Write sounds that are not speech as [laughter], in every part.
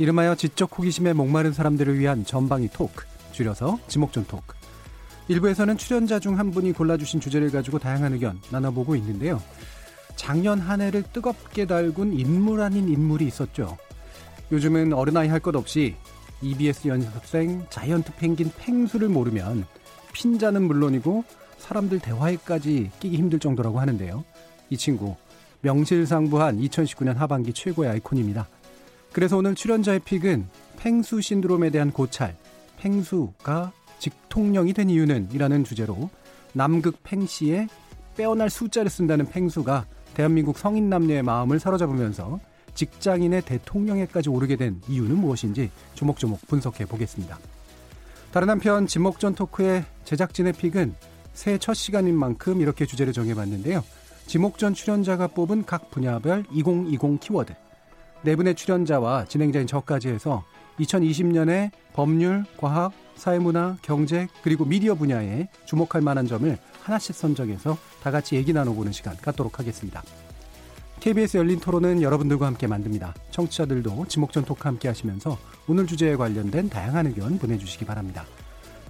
이름하여 지적 호기심에 목마른 사람들을 위한 전방위 토크, 줄여서 지목전 토크. 일부에서는 출연자 중 한 분이 골라주신 주제를 가지고 다양한 의견 나눠보고 있는데요. 작년 한 해를 뜨겁게 달군 인물 아닌 인물이 있었죠. 요즘은 어린아이 할 것 없이 EBS 연습생 자이언트 펭귄 펭수를 모르면 핀자는 물론이고 사람들 대화에까지 끼기 힘들 정도라고 하는데요. 이 친구 명실상부한 2019년 하반기 최고의 아이콘입니다. 그래서 오늘 출연자의 픽은 펭수 신드롬에 대한 고찰, 펭수가 직통령이 된 이유는 이라는 주제로 남극 팽씨의 빼어날 숫자를 쓴다는 펭수가 대한민국 성인 남녀의 마음을 사로잡으면서 직장인의 대통령에까지 오르게 된 이유는 무엇인지 조목조목 분석해 보겠습니다. 다른 한편 지목전 토크의 제작진의 픽은 새해 첫 시간인 만큼 이렇게 주제를 정해봤는데요. 지목전 출연자가 뽑은 각 분야별 2020 키워드. 네 분의 출연자와 진행자인 저까지 해서 2020년에 법률, 과학, 사회문화, 경제, 그리고 미디어 분야에 주목할 만한 점을 하나씩 선정해서 다 같이 얘기 나눠보는 시간 갖도록 하겠습니다. KBS 열린 토론은 여러분들과 함께 만듭니다. 청취자들도 지목전 토크 함께 하시면서 오늘 주제에 관련된 다양한 의견 보내주시기 바랍니다.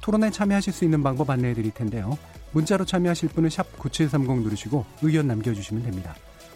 토론에 참여하실 수 있는 방법 안내해 드릴 텐데요. 문자로 참여하실 분은 샵 9730 누르시고 의견 남겨주시면 됩니다.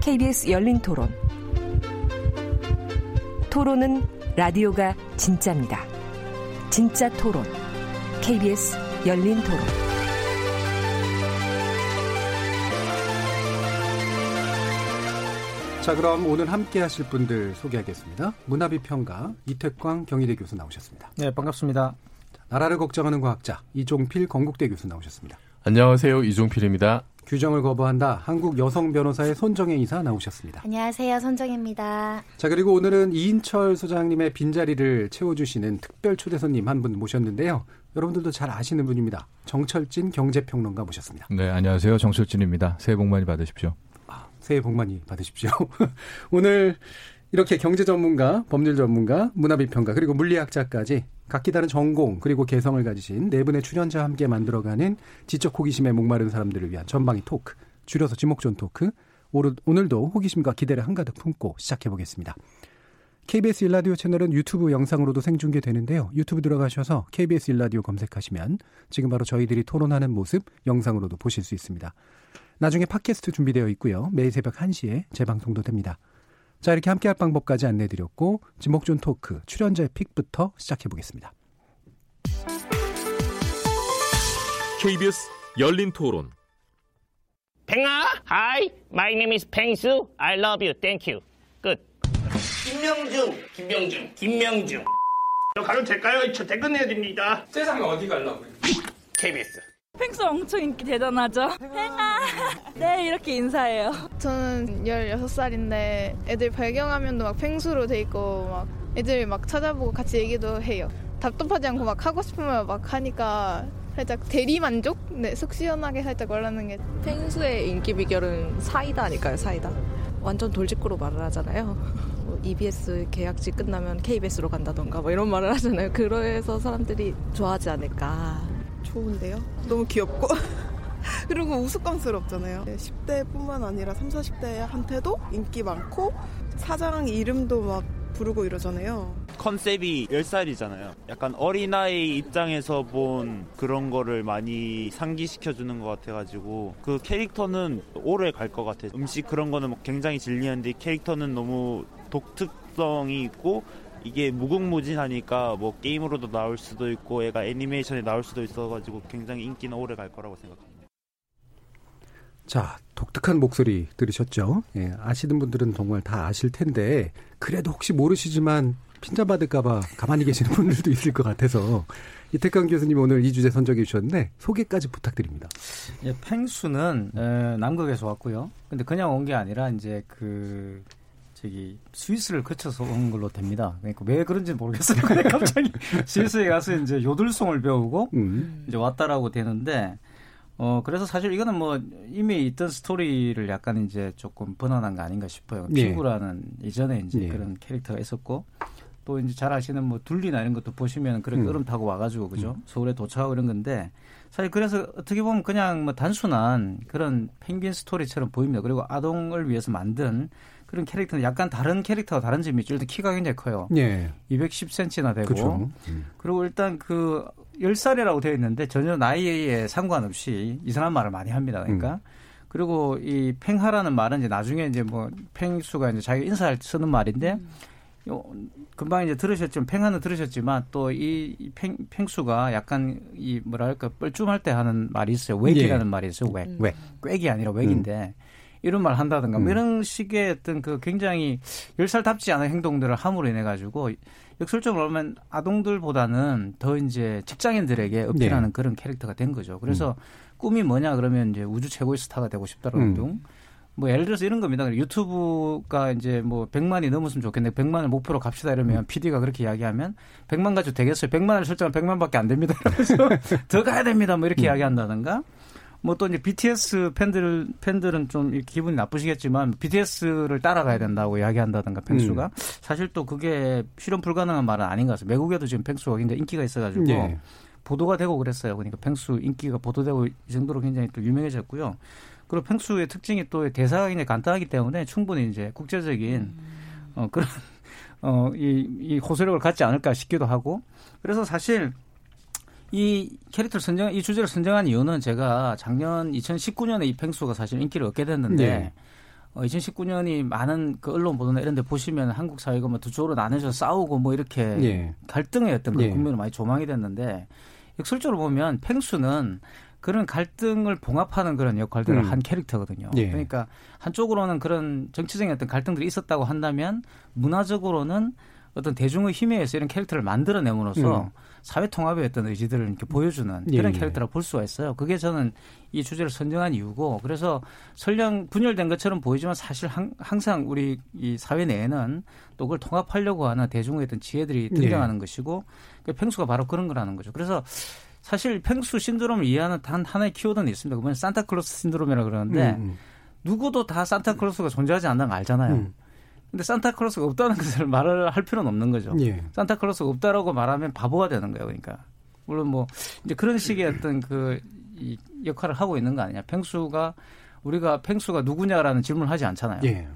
KBS 열린 토론. 토론은 라디오가 진짜입니다. 진짜 토론, KBS 열린 토론. 자, 그럼 오늘 함께 하실 분들 소개하겠습니다. 문화비평가 이태광 경희대 교수 나오셨습니다. 네, 반갑습니다. 나라를 걱정하는 과학자 이종필 건국대 교수 나오셨습니다. 안녕하세요. 이종필입니다. 규정을 거부한다. 한국 여성 변호사의 손정혜 이사 나오셨습니다. 안녕하세요. 손정혜입니다. 자, 그리고 오늘은 이인철 소장님의 빈자리를 채워주시는 특별 초대 손님 한 분 모셨는데요. 여러분들도 잘 아시는 분입니다. 정철진 경제평론가 모셨습니다. 네, 안녕하세요. 정철진입니다. 새해 복 많이 받으십시오. 아, 새해 복 많이 받으십시오. [laughs] 오늘 이렇게 경제 전문가, 법률 전문가, 문화비평가, 그리고 물리학자까지 각기 다른 전공 그리고 개성을 가지신 네 분의 출연자와 함께 만들어가는 지적 호기심에 목마른 사람들을 위한 전방위 토크, 줄여서 지목전 토크. 오늘도 호기심과 기대를 한가득 품고 시작해 보겠습니다. KBS 일라디오 채널은 유튜브 영상으로도 생중계되는데요. 유튜브 들어가셔서 KBS 일라디오 검색하시면 지금 바로 저희들이 토론하는 모습 영상으로도 보실 수 있습니다. 나중에 팟캐스트 준비되어 있고요. 매일 새벽 1시에 재방송도 됩니다. 자, 이렇게 함께할 방법까지 안내드렸고 지목전 토크 출연자의 pick부터 시작해 보겠습니다. KBS 열린 토론. 팽아, hi, my name is 팽수. I love you, thank you. 끝. 김명중, 김명중, 김명중. 저 가도 될까요? 저 퇴근해야 됩니다. 세상에 어디 갈라고? KBS. 펭수 엄청 인기 대단하죠? 팽아! [laughs] 네, 이렇게 인사해요. 저는 16살인데 애들 발경하면도 막 펭수로 돼 있고 막 애들 막 찾아보고 같이 얘기도 해요. 답답하지 않고 막 하고 싶으면 막 하니까 살짝 대리 만족? 네, 속 시원하게 살짝 말하는 게. 펭수의 인기 비결은 사이다 아닐까요, 사이다? 완전 돌직구로 말을 하잖아요. 뭐 EBS 계약직 끝나면 KBS로 간다던가 뭐 이런 말을 하잖아요. 그래서 사람들이 좋아하지 않을까. 좋은데요? 너무 귀엽고 그리고 우스꽝스럽잖아요. 10대뿐만 아니라 30, 40대한테도 인기 많고 사장 이름도 막 부르고 이러잖아요. 컨셉이 10살이잖아요. 약간 어린아이 입장에서 본 그런 거를 많이 상기시켜주는 것 같아가지고 그 캐릭터는 오래 갈 것 같아요. 음식 그런 거는 굉장히 질리는데 캐릭터는 너무 독특성이 있고 이게 무궁무진하니까 뭐 게임으로도 나올 수도 있고 얘가 애니메이션에 나올 수도 있어가지고 굉장히 인기는 오래 갈 거라고 생각합니다. 자, 독특한 목소리 들으셨죠? 예, 아시는 분들은 정말 다 아실 텐데, 그래도 혹시 모르시지만, 핀자받을까봐 가만히 계시는 [laughs] 분들도 있을 것 같아서, 이태강 교수님 오늘 이 주제 선정해 주셨는데, 소개까지 부탁드립니다. 예, 팽수는, 에, 남극에서 왔고요. 근데 그냥 온 게 아니라, 이제 그, 저기, 스위스를 거쳐서 온 걸로 됩니다. 그러니까 왜 그런지 모르겠어요. 근데 [laughs] 갑자기 스위스에 가서 이제 요들송을 배우고, 음. 이제 왔다라고 되는데, 어, 그래서 사실 이거는 뭐 이미 있던 스토리를 약간 이제 조금 번안한 거 아닌가 싶어요. 예. 피구라는 이전에 이제 예. 그런 캐릭터가 있었고 또 이제 잘 아시는 뭐 둘리나 이런 것도 보시면 그렇게 음. 얼음 타고 와가지고 그죠 음. 서울에 도착하고 이런 건데 사실 그래서 어떻게 보면 그냥 뭐 단순한 그런 펭귄 스토리처럼 보입니다. 그리고 아동을 위해서 만든 그런 캐릭터는 약간 다른 캐릭터가 다른 점이 있죠. 일단 키가 굉장히 커요. 예. 210cm나 되고. 그쵸. 음. 그리고 일단 그 10살이라고 되어 있는데 전혀 나이에 상관없이 이상한 말을 많이 합니다. 그러니까. 음. 그리고 이 팽하라는 말은 이제 나중에 이제 뭐 팽수가 이제 자기가 인사할 때 쓰는 말인데 음. 요, 금방 이제 들으셨지만 팽하는 들으셨지만 또이 팽수가 약간 이 뭐랄까 뻘쭘할 때 하는 말이 있어요. 웩이라는 예. 말이 있어요. 웩. 웩. 웩이 아니라 웩인데 음. 이런 말 한다든가 뭐 음. 이런 식의 어떤 그 굉장히 열살답지 않은 행동들을 함으로 인해 가지고 역설적으로 보면 아동들보다는 더 이제 직장인들에게 어필하는 네. 그런 캐릭터가 된 거죠. 그래서 음. 꿈이 뭐냐 그러면 이제 우주 최고의 스타가 되고 싶다라는 음. 등. 뭐 예를 들어서 이런 겁니다. 유튜브가 이제 뭐 100만이 넘었으면 좋겠네. 100만을 목표로 갑시다 이러면 음. PD가 그렇게 이야기하면 100만 가지고 되겠어요. 100만을 설정하면 100만밖에 안 됩니다. [laughs] 그래서 더 가야 됩니다. 뭐 이렇게 음. 이야기한다든가 뭐 또 이제 BTS 팬들 팬들은 좀 기분이 나쁘시겠지만 BTS를 따라가야 된다고 이야기한다든가 팽수가 음. 사실 또 그게 실현 불가능한 말은 아닌 것 같아요. 외국에도 지금 팽수가 굉장히 인기가 있어가지고 네. 보도가 되고 그랬어요. 그러니까 팽수 인기가 보도되고 이 정도로 굉장히 또 유명해졌고요. 그리고 팽수의 특징이 또 대사가 굉장히 간단하기 때문에 충분히 이제 국제적인 음. 어 그런 어 이 이 호소력을 갖지 않을까 싶기도 하고 그래서 사실 이 캐릭터를 선정, 이 주제를 선정한 이유는 제가 작년 2019년에 이 팽수가 사실 인기를 얻게 됐는데, 네. 어, 2019년이 많은 그 언론 보도나 이런 데 보시면 한국 사회가 뭐 두 쪽으로 나눠져 싸우고 뭐 이렇게 네. 어떤 그 네. 국면으로 많이 조망이 됐는데, 역설적으로 보면 팽수는 그런 갈등을 봉합하는 그런 역할들을 음. 한 캐릭터거든요. 예. 그러니까 한쪽으로는 그런 정치적인 어떤 갈등들이 있었다고 한다면 문화적으로는 어떤 대중의 힘에 의해서 이런 캐릭터를 만들어내므로써 음. 사회 통합의 어떤 의지들을 이렇게 보여주는 예, 그런 예. 캐릭터라고 볼 수가 있어요. 그게 저는 이 주제를 선정한 이유고 그래서 설령 분열된 것처럼 보이지만 사실 항, 상 우리 이 사회 내에는 또 그걸 통합하려고 하는 대중의 어떤 지혜들이 등장하는 예. 것이고 그 팽수가 바로 그런 거라는 거죠. 그래서 사실 팽수 신드롬을 이해하는 단 하나의 키워드는 있습니다. 그건 산타클로스 신드롬이라 고 그러는데 음, 음. 누구도 다 산타클로스가 존재하지 않는 걸 알잖아요. 음. 근데 산타클로스가 없다는 것을 [laughs] 말을 할 필요는 없는 거죠. 예. 산타클로스가 없다라고 말하면 바보가 되는 거예요. 그러니까 물론 뭐 이제 그런 식의 어떤 그 이 역할을 하고 있는 거 아니냐. 펭수가 우리가 펭수가 누구냐라는 질문을 하지 않잖아요. 예.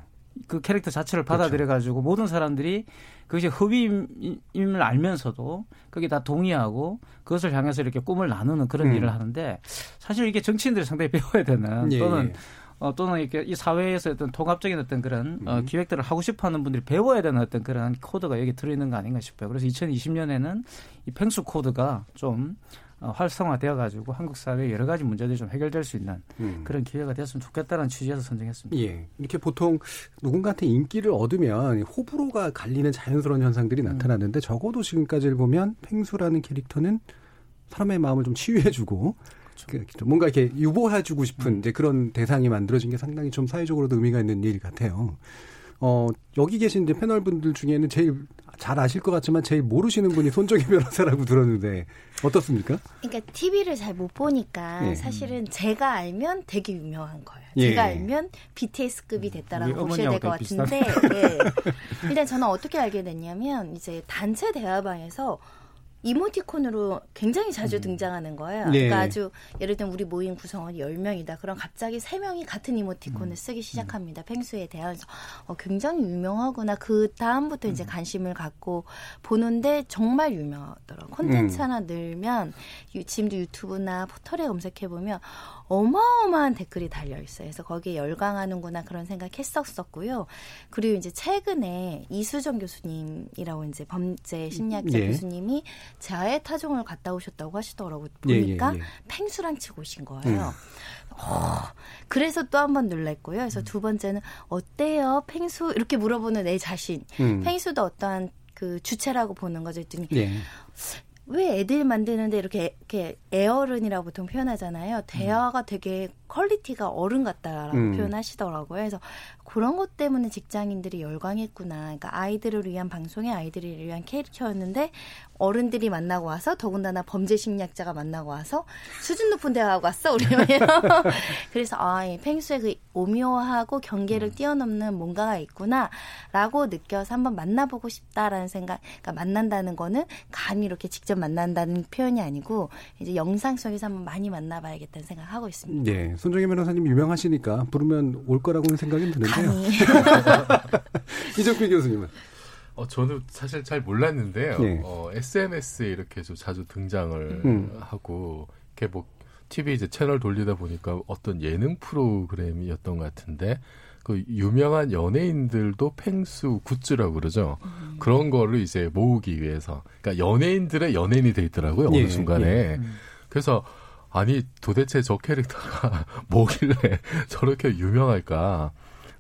그 캐릭터 자체를. 받아들여 가지고 그렇죠. 모든 사람들이 그것이 허위임을 알면서도 그게 다 동의하고 그것을 향해서 이렇게 꿈을 나누는 그런 음. 일을 하는데 사실 이게 정치인들이 상당히 [laughs] 배워야 되는 예. 또는 예. 어, 또는 이렇게 이 사회에서 어떤 통합적인 어떤 그런 어, 음. 기획들을 하고 싶어 하는 분들이 배워야 되는 어떤 그런 코드가 여기 들어있는 거 아닌가 싶어요. 그래서 2020년에는 이 펭수 코드가 좀 어, 활성화되어 가지고 한국 사회의 여러 가지 문제들이 좀 해결될 수 있는 음. 그런 기회가 됐으면 좋겠다는 취지에서 선정했습니다. 예. 이렇게 보통 누군가한테 인기를 얻으면 호불호가 갈리는 자연스러운 현상들이 음. 나타나는데 적어도 지금까지를 보면 펭수라는 캐릭터는 사람의 마음을 좀 치유해주고 그렇죠. 그, 뭔가 이렇게 유보해주고 싶은 음. 이제 그런 대상이 만들어진 게 상당히 좀 사회적으로도 의미가 있는 일 같아요. 어, 여기 계신 이제 패널 분들 중에는 제일 잘 아실 것 같지만 제일 모르시는 분이 손정희 [laughs] 변호사라고 들었는데 어떻습니까? 그러니까 TV를 잘 못 보니까 예. 사실은 제가 알면 되게 유명한 거예요. 예. 제가 알면 BTS급이 됐다라고 보셔야 될 것 같은데 예. 일단 저는 어떻게 알게 됐냐면 이제 단체 대화방에서 이모티콘으로 굉장히 자주 음. 등장하는 거예요. 네. 그러니까 아주 예를 들면 우리 모임 구성원이 10명이다. 그럼 갑자기 3명이 같은 이모티콘을 음. 쓰기 시작합니다. 펭수에 대해서 어, 굉장히 유명하구나. 그 다음부터 음. 이제 관심을 갖고 보는데 정말 유명하더라고요. 콘텐츠 음. 하나 늘면 지금도 유튜브나 포털에 검색해 보면 어마어마한 댓글이 달려 있어요. 그래서 거기에 열광하는구나 그런 생각 했었었고요. 그리고 이제 최근에 이수정 교수님이라고 이제 범죄 심리학자 예. 교수님이 자해 타종을 갔다 오셨다고 하시더라고요. 예, 보니까 예, 예, 예. 팽수랑 치고 오신 거예요. 음. 어, 그래서 또 한 번 놀랬고요. 그래서 음. 두 번째는 어때요? 펭수 이렇게 물어보는 내 자신. 음. 펭수도 어떠한 그 주체라고 보는 거죠. 했더니 예. 왜 애들 만드는데 이렇게 이렇게 애어른이라고 보통 표현하잖아요. 대화가 되게 quality가 어른 같다라고 음. 표현하시더라고요. 그래서 그런 것 때문에 직장인들이 열광했구나. 그러니까 아이들을 위한 방송에 아이들을 위한 캐릭터였는데 어른들이 만나고 와서 더군다나 범죄 심리학자가 만나고 와서 수준 높은 대화하고 왔어 우리 [laughs] 그래서 아, 이 펭수의 그 오묘하고 경계를 음. 뛰어넘는 뭔가가 있구나라고 느껴서 한번 만나보고 싶다라는 생각. 그러니까 만난다는 거는 감히 이렇게 직접 만난다는 표현이 아니고 이제 영상 속에서 한번 많이 만나봐야겠다는 생각하고 있습니다. 네, 손정혜 변호사님 유명하시니까 부르면 올 거라고는 생각이 드는데 요. [laughs] 이정필 교수님은? 어, 저는 사실 잘 몰랐는데요. 네. 어, SNS에 이렇게 좀 자주 등장을 음. 하고, 이렇게 뭐, TV 이제 채널 돌리다 보니까 어떤 예능 프로그램이었던 것 같은데, 그 유명한 연예인들도 펭수 굿즈라고 그러죠. 음. 그런 거를 이제 모으기 위해서. 그러니까 연예인들의 연예인이 돼 있더라고요. 어느 예, 순간에. 예. 음. 그래서 아니 도대체 저 캐릭터가 [laughs] 뭐길래 저렇게 유명할까?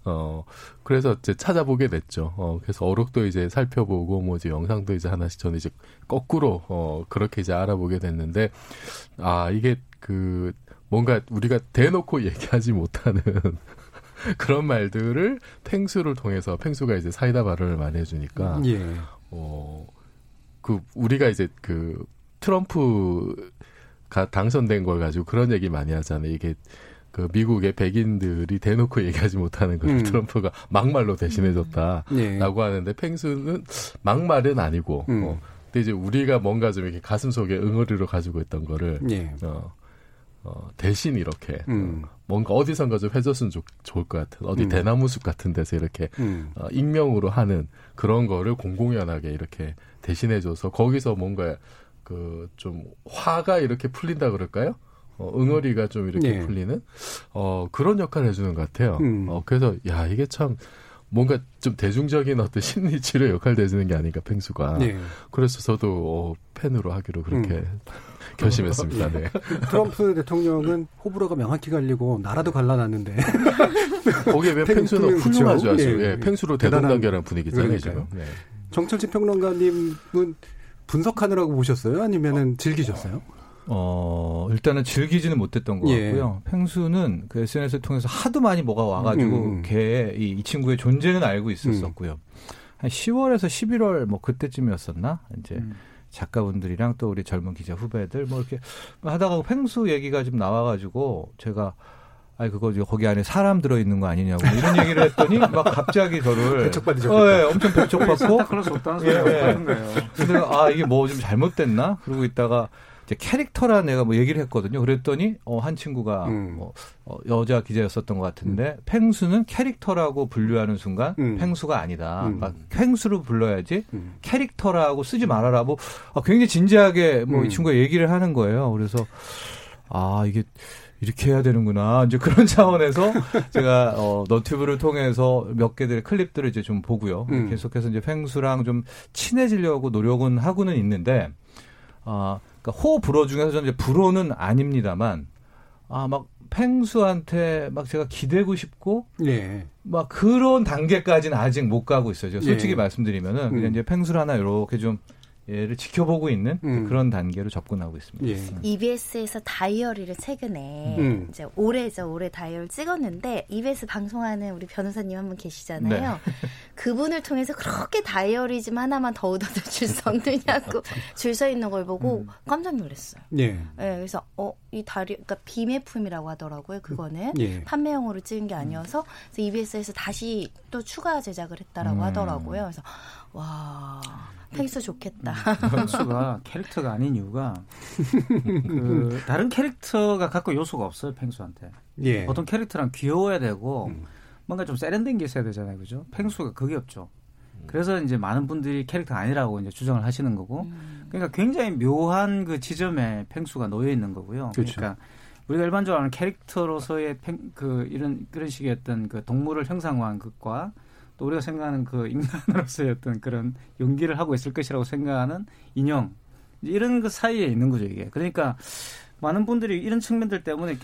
어, 그래서 이제 찾아보게 됐죠. 어, 그래서 어록도 이제 살펴보고, 뭐 이제 영상도 이제 하나씩 저는 이제 거꾸로, 어, 그렇게 이제 알아보게 됐는데, 아, 이게 그, 뭔가 우리가 대놓고 [laughs] 얘기하지 못하는 [laughs] 그런 말들을 펭수를 통해서 펭수가 이제 사이다 발언을 많이 해주니까, 예. 어, 그, 우리가 이제 그 트럼프가 당선된 걸 가지고 그런 얘기 많이 하잖아요. 이게 그 미국의 백인들이 대놓고 얘기하지 못하는 걸 음. 트럼프가 막말로 대신해줬다라고 예. 하는데 펭수는 막말은 아니고 음. 어, 근데 이제 우리가 뭔가 좀 이렇게 가슴 속에 응어리로 가지고 있던 거를 예. 어, 어, 대신 이렇게 음. 어, 뭔가 어디선가 좀 해줬으면 좋, 좋을 것 같은 어디 음. 대나무 숲 같은 데서 이렇게 음. 어, 익명으로 하는 그런 거를 공공연하게 이렇게 대신해줘서 거기서 뭔가 그 좀 화가 이렇게 풀린다 그럴까요? 어, 응어리가 좀 이렇게 네. 풀리는 어, 그런 역할을 해주는 것 같아요. 음. 어, 그래서 야 이게 참 뭔가 좀 대중적인 어떤 [laughs] 심리 치료 역할 되는 게 아닌가 펭수가. 네. 그래서 저도 어, 팬으로 하기로 그렇게 음. [laughs] 결심했습니다. 네. 트럼프 대통령은 호불호가 명확히 갈리고 나라도 갈라놨는데 [laughs] 거기에 왜 펭수는 훌륭하죠 아주. 예, 예, 펭수로 대동단결한 분위기잖아요 지금. 네. 정철진 평론가님은 분석하느라고 보셨어요? 아니면은 즐기셨어요? 어, 일단은 즐기지는 못했던 것 예. 같고요. 펭수는 그 SNS를 통해서 하도 많이 뭐가 와가지고 음. 음. 걔, 이, 이 친구의 존재는 알고 있었었고요. 음. 한 10월에서 11월 뭐 그때쯤이었었나? 이제 음. 작가분들이랑 또 우리 젊은 기자 후배들 뭐 이렇게 하다가 펭수 얘기가 좀 나와가지고 제가 아니 그거 거기 안에 사람 들어 있는 거 아니냐고 뭐 이런 얘기를 했더니 막 갑자기 저를 배척받으셨 어, 예, 엄청 배척받고 없다는 소리 예, 예. 거예요. 근데 아 이게 뭐 좀 잘못됐나? 그러고 있다가 캐릭터라 내가 뭐 얘기를 했거든요. 그랬더니 어, 한 친구가 음. 뭐, 어, 여자 기자였었던 것 같은데 음. 팽수는 캐릭터라고 분류하는 순간 음. 팽수가 아니다. 음. 그러니까 팽수로 불러야지 음. 캐릭터라고 쓰지 말아라. 뭐 아, 굉장히 진지하게 뭐이 음. 친구가 얘기를 하는 거예요. 그래서 아 이게 이렇게 해야 되는구나. 이제 그런 [laughs] 차원에서 제가 어 너튜브를 통해서 몇 개들의 클립들을 이제 좀 보고요. 음. 계속해서 이제 팽수랑 좀 친해지려고 노력은 하고는 있는데 아 그러니까 호 불어 중에서 저는 이제 불어는 아닙니다만 아막 팽수한테 막 제가 기대고 싶고 예. 막 그런 단계까지는 아직 못 가고 있어요. 제가 솔직히 예. 말씀드리면은 그냥 음. 이제 팽수를 하나 이렇게 좀얘 를 지켜보고 있는 음. 그런 단계로 접근하고 있습니다. 예. EBS에서 다이어리를 최근에 음. 이제 올해죠 올해 다이어리 찍었는데 EBS 방송하는 우리 변호사님 한 분 계시잖아요. 네. [laughs] 그분을 통해서 그렇게 다이어리 좀 하나만 더 얻어도 줄수 없느냐고 [laughs] 줄 서 있는 걸 보고 음. 깜짝 놀랐어요. 예. 네, 그래서 어이 다리 그러니까 비매품이라고 하더라고요. 그거는 예. 판매용으로 찍은 게 아니어서 그래서 EBS에서 다시 또 추가 제작을 했다라고 음. 하더라고요. 그래서 와. 펭수 좋겠다. 펭수가 [laughs] 캐릭터가 아닌 이유가 그 다른 캐릭터가 갖고 요소가 없어요 펭수한테. 예. 보통 캐릭터랑 귀여워야 되고 음. 뭔가 좀 세련된 게 있어야 되잖아요, 그죠? 펭수가 그게 없죠. 그래서 이제 많은 분들이 캐릭터 아니라고 이제 주장을 하시는 거고, 음. 그러니까 굉장히 묘한 그 지점에 펭수가 놓여 있는 거고요. 그렇죠. 그러니까 우리가 일반적으로 아는 캐릭터로서의 펭, 그 이런 그런 식의 어떤 그 동물을 형상화한 것과 또 우리가 생각하는 그 인간으로서의 어떤 그런 연기를 하고 있을 것이라고 생각하는 인형 이런 그 사이에 있는 거죠 이게. 그러니까 많은 분들이 이런 측면들 때문에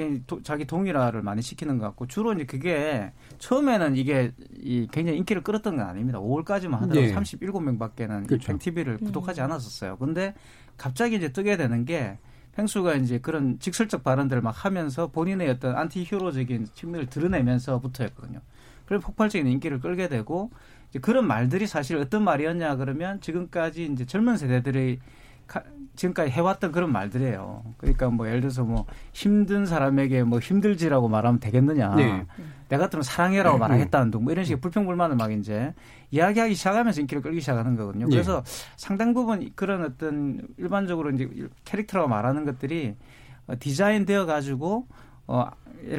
자기 동일화를 많이 시키는 것 같고 주로 이제 그게 처음에는 이게 이 굉장히 인기를 끌었던 건 아닙니다. 5월까지만 하더라도 네. 37명밖에는 그렇죠. 이 TV를 구독하지 않았었어요. 근데 갑자기 이제 뜨게 되는 게 펭수가 이제 그런 직설적 발언들을 막 하면서 본인의 어떤 안티 히어로적인 측면을 드러내면서부터였거든요. 그래서 폭발적인 인기를 끌게 되고 이제 그런 말들이 사실 어떤 말이었냐 그러면 지금까지 이제 젊은 세대들의 지금까지 해왔던 그런 말들이에요. 그러니까 뭐 예를 들어서 뭐 힘든 사람에게 뭐 힘들지라고 말하면 되겠느냐. 네. 내가 같으면 사랑해라고 네. 말하겠다는 둥, 뭐 이런 식의 불평불만을 막 이제 이야기하기 시작하면서 인기를 끌기 시작하는 거거든요. 네. 그래서 상당 부분 그런 어떤 일반적으로 이제 캐릭터라고 말하는 것들이 어, 디자인 되어 가지고 어,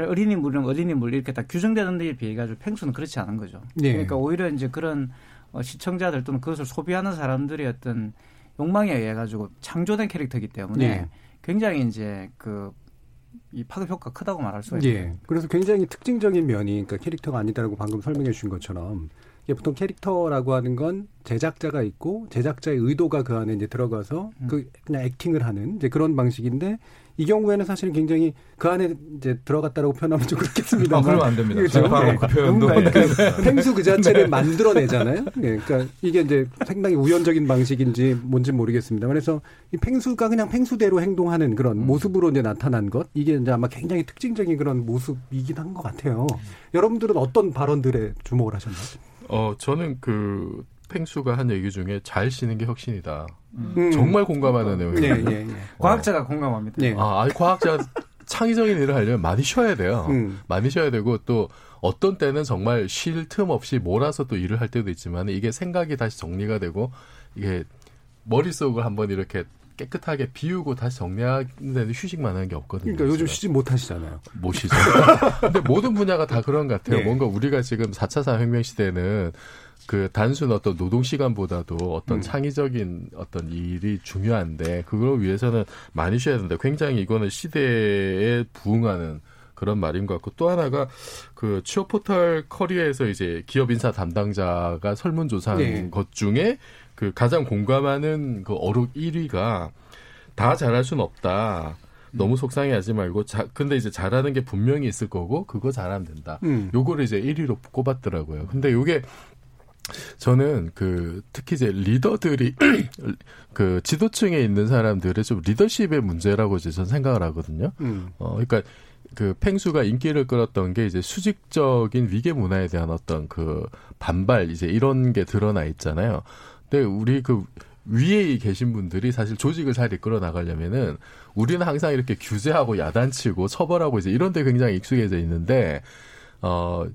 어린이 물이랑 어린이 물 이렇게 다 규정되는 데에 비해 가지고 펭수는 그렇지 않은 거죠. 네. 그러니까 오히려 이제 그런 어, 시청자들 또는 그것을 소비하는 사람들의 어떤 욕망에 의해 가지고 창조된 캐릭터이기 때문에 예. 굉장히 이제 그 이 파급 효과 크다고 말할 수가 있어요. 예. 그래서 굉장히 특징적인 면이 그러니까 캐릭터가 아니다라고 방금 설명해 주신 것처럼 보통 캐릭터라고 하는 건 제작자가 있고 제작자의 의도가 그 안에 이제 들어가서 음. 그 그냥 액팅을 하는 이제 그런 방식인데 이 경우에는 사실은 굉장히 그 안에 이제 들어갔다라고 표현하면 좀 그렇겠습니다. 아, 그러면 안 됩니다. 그렇죠? 네. 그 표현도 그러니까 펭수 그 자체를 [laughs] 만들어내잖아요. 네, 그러니까 이게 이제 상당히 우연적인 방식인지 뭔지 모르겠습니다. 그래서 이 펭수가 그냥 펭수대로 행동하는 그런 음. 모습으로 이제 나타난 것 이게 이제 아마 굉장히 특징적인 그런 모습이긴 한 것 같아요. 음. 여러분들은 어떤 발언들에 주목을 하셨나요? 어 저는 그 펭수가 한 얘기 중에 잘 쉬는 게 혁신이다. 음. 정말 공감하는 내용이에요. 예, 예, 예. 과학자가 공감합니다. 네. 아, 아니, 과학자가 창의적인 일을 하려면 많이 쉬어야 돼요. 음. 많이 쉬어야 되고 또 어떤 때는 정말 쉴 틈 없이 몰아서 또 일을 할 때도 있지만 이게 생각이 다시 정리가 되고 이게 머릿속을 한번 이렇게 깨끗하게 비우고 다시 정리하는 데는 휴식만 하는 게 없거든요. 그러니까 요즘 쉬지 못하시잖아요. 못 쉬죠. [laughs] 근데 모든 분야가 다 그런 것 같아요. 네. 뭔가 우리가 지금 4차 산업혁명 시대는 그 단순 어떤 노동 시간보다도 어떤 음. 창의적인 어떤 일이 중요한데 그걸 위해서는 많이 쉬어야 된다. 굉장히 이거는 시대에 부응하는 그런 말인 것 같고 또 하나가 그 취업 포털 커리어에서 이제 기업 인사 담당자가 설문조사한 네. 것 중에 그 가장 공감하는 그 어록 1위가 다 잘할 수는 없다. 너무 속상해하지 말고 자 근데 이제 잘하는 게 분명히 있을 거고 그거 잘하면 된다. 음. 요거를 이제 1위로 꼽았더라고요. 근데 요게 저는 그 특히 이제 리더들이 [clears throat] 그 지도층에 있는 사람들의 좀 리더십의 문제라고 이제 전 생각을 하거든요. 음. 어 그러니까 그 팽수가 인기를 끌었던 게 이제 수직적인 위계 문화에 대한 어떤 그 반발 이제 이런 게 드러나 있잖아요. 근데 우리 그 위에 계신 분들이 사실 조직을 잘 이끌어 나가려면은 우리는 항상 이렇게 규제하고 야단치고 처벌하고 이제 이런 데 굉장히 익숙해져 있는데 어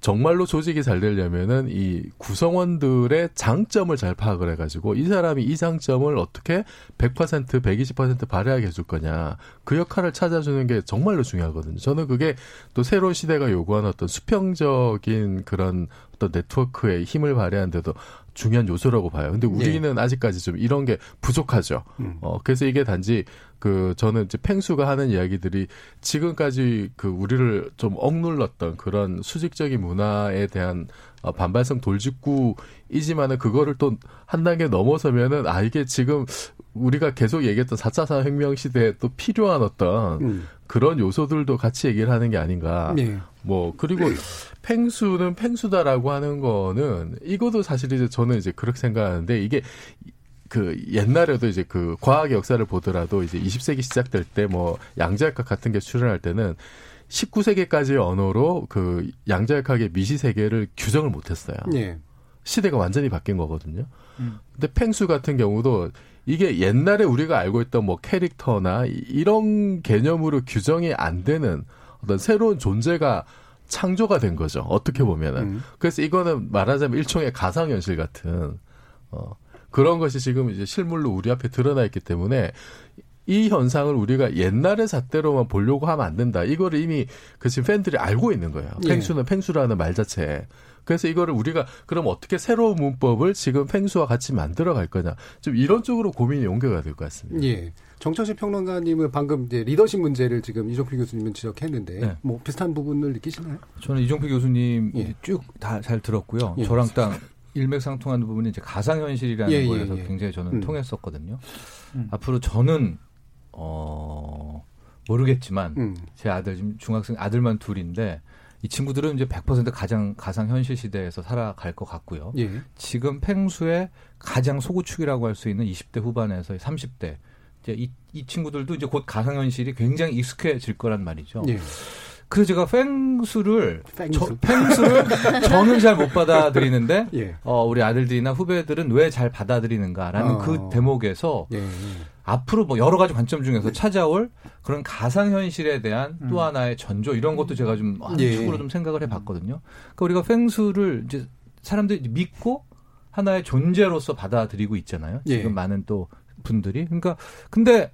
정말로 조직이 잘 되려면은 이 구성원들의 장점을 잘 파악을 해가지고 이 사람이 이 장점을 어떻게 100% 120% 발휘하게 해줄 거냐 그 역할을 찾아주는 게 정말로 중요하거든요. 저는 그게 또 새로운 시대가 요구하는 어떤 수평적인 그런 어떤 네트워크의 힘을 발휘하는데도 중요한 요소라고 봐요. 근데 우리는 네. 아직까지 좀 이런 게 부족하죠. 음. 어, 그래서 이게 단지 그 저는 이제 팽수가 하는 이야기들이 지금까지 그 우리를 좀 억눌렀던 그런 수직적인 문화에 대한 어, 반발성 돌직구이지만은 그거를 또 한 단계 넘어서면은 아 이게 지금 우리가 계속 얘기했던 4차 산업혁명 시대에 또 필요한 어떤 음. 그런 요소들도 같이 얘기를 하는 게 아닌가. 네. 뭐 그리고 팽수는 팽수다라고 하는 거는 이것도 사실 이제 저는 이제 그렇게 생각하는데 이게 그 옛날에도 이제 그 과학 역사를 보더라도 이제 20세기 시작될 때 뭐 양자역학 같은 게 출현할 때는 19세기까지의 언어로 그 양자역학의 미시 세계를 규정을 못 했어요. 예. 시대가 완전히 바뀐 거거든요. 음. 근데 팽수 같은 경우도 이게 옛날에 우리가 알고 있던 뭐 캐릭터나 이런 개념으로 규정이 안 되는 어떤 새로운 존재가 창조가 된 거죠. 어떻게 보면은. 음. 그래서 이거는 말하자면 일종의 가상현실 같은, 어, 그런 것이 지금 이제 실물로 우리 앞에 드러나 있기 때문에 이 현상을 우리가 옛날의 잣대로만 보려고 하면 안 된다. 이거를 이미 그 지금 팬들이 알고 있는 거예요. 예. 팽수는 팽수라는 말 자체에. 그래서 이거를 우리가 그럼 어떻게 새로운 문법을 지금 팽수와 같이 만들어 갈 거냐. 좀 이런 쪽으로 고민이 연결가 될 것 같습니다. 예. 정철식 평론가님은 방금 이제 리더십 문제를 지금 이종필 교수님은 지적했는데 네. 뭐 비슷한 부분을 느끼시나요? 저는 이종필 교수님 예. 쭉다 잘 들었고요. 예. 저랑 딱 일맥상통하는 부분이 이제 가상현실이라는 예, 예 거에서 예. 굉장히 저는 음. 통했었거든요. 음. 앞으로 저는 어 모르겠지만 음. 제 아들 지금 중학생 아들만 둘인데 이 친구들은 이제 100% 가장 가상 현실 시대에서 살아갈 것 같고요. 예. 지금 팽수의 가장 소구축이라고 할 수 있는 20대 후반에서 30대 이제 이, 이 친구들도 이제 곧 가상 현실이 굉장히 익숙해질 거란 말이죠. 예. 그래서 제가 팽수를 팽수. 저, 팽수를 [laughs] 저는 잘 못 받아들이는데 예. 어, 우리 아들들이나 후배들은 왜 잘 받아들이는가라는 어. 그 대목에서 예. 앞으로 뭐 여러 가지 관점 중에서 찾아올 그런 가상 현실에 대한 음. 또 하나의 전조 이런 것도 제가 좀한 예. 축으로 좀 생각을 해봤거든요. 그러니까 우리가 팽수를 이제 사람들이 믿고 하나의 존재로서 받아들이고 있잖아요. 예. 지금 예. 많은 또 분들이 그러니까 근데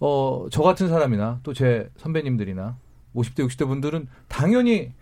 어 저 같은 사람이나 또 제 선배님들이나 50대 60대 분들은 당연히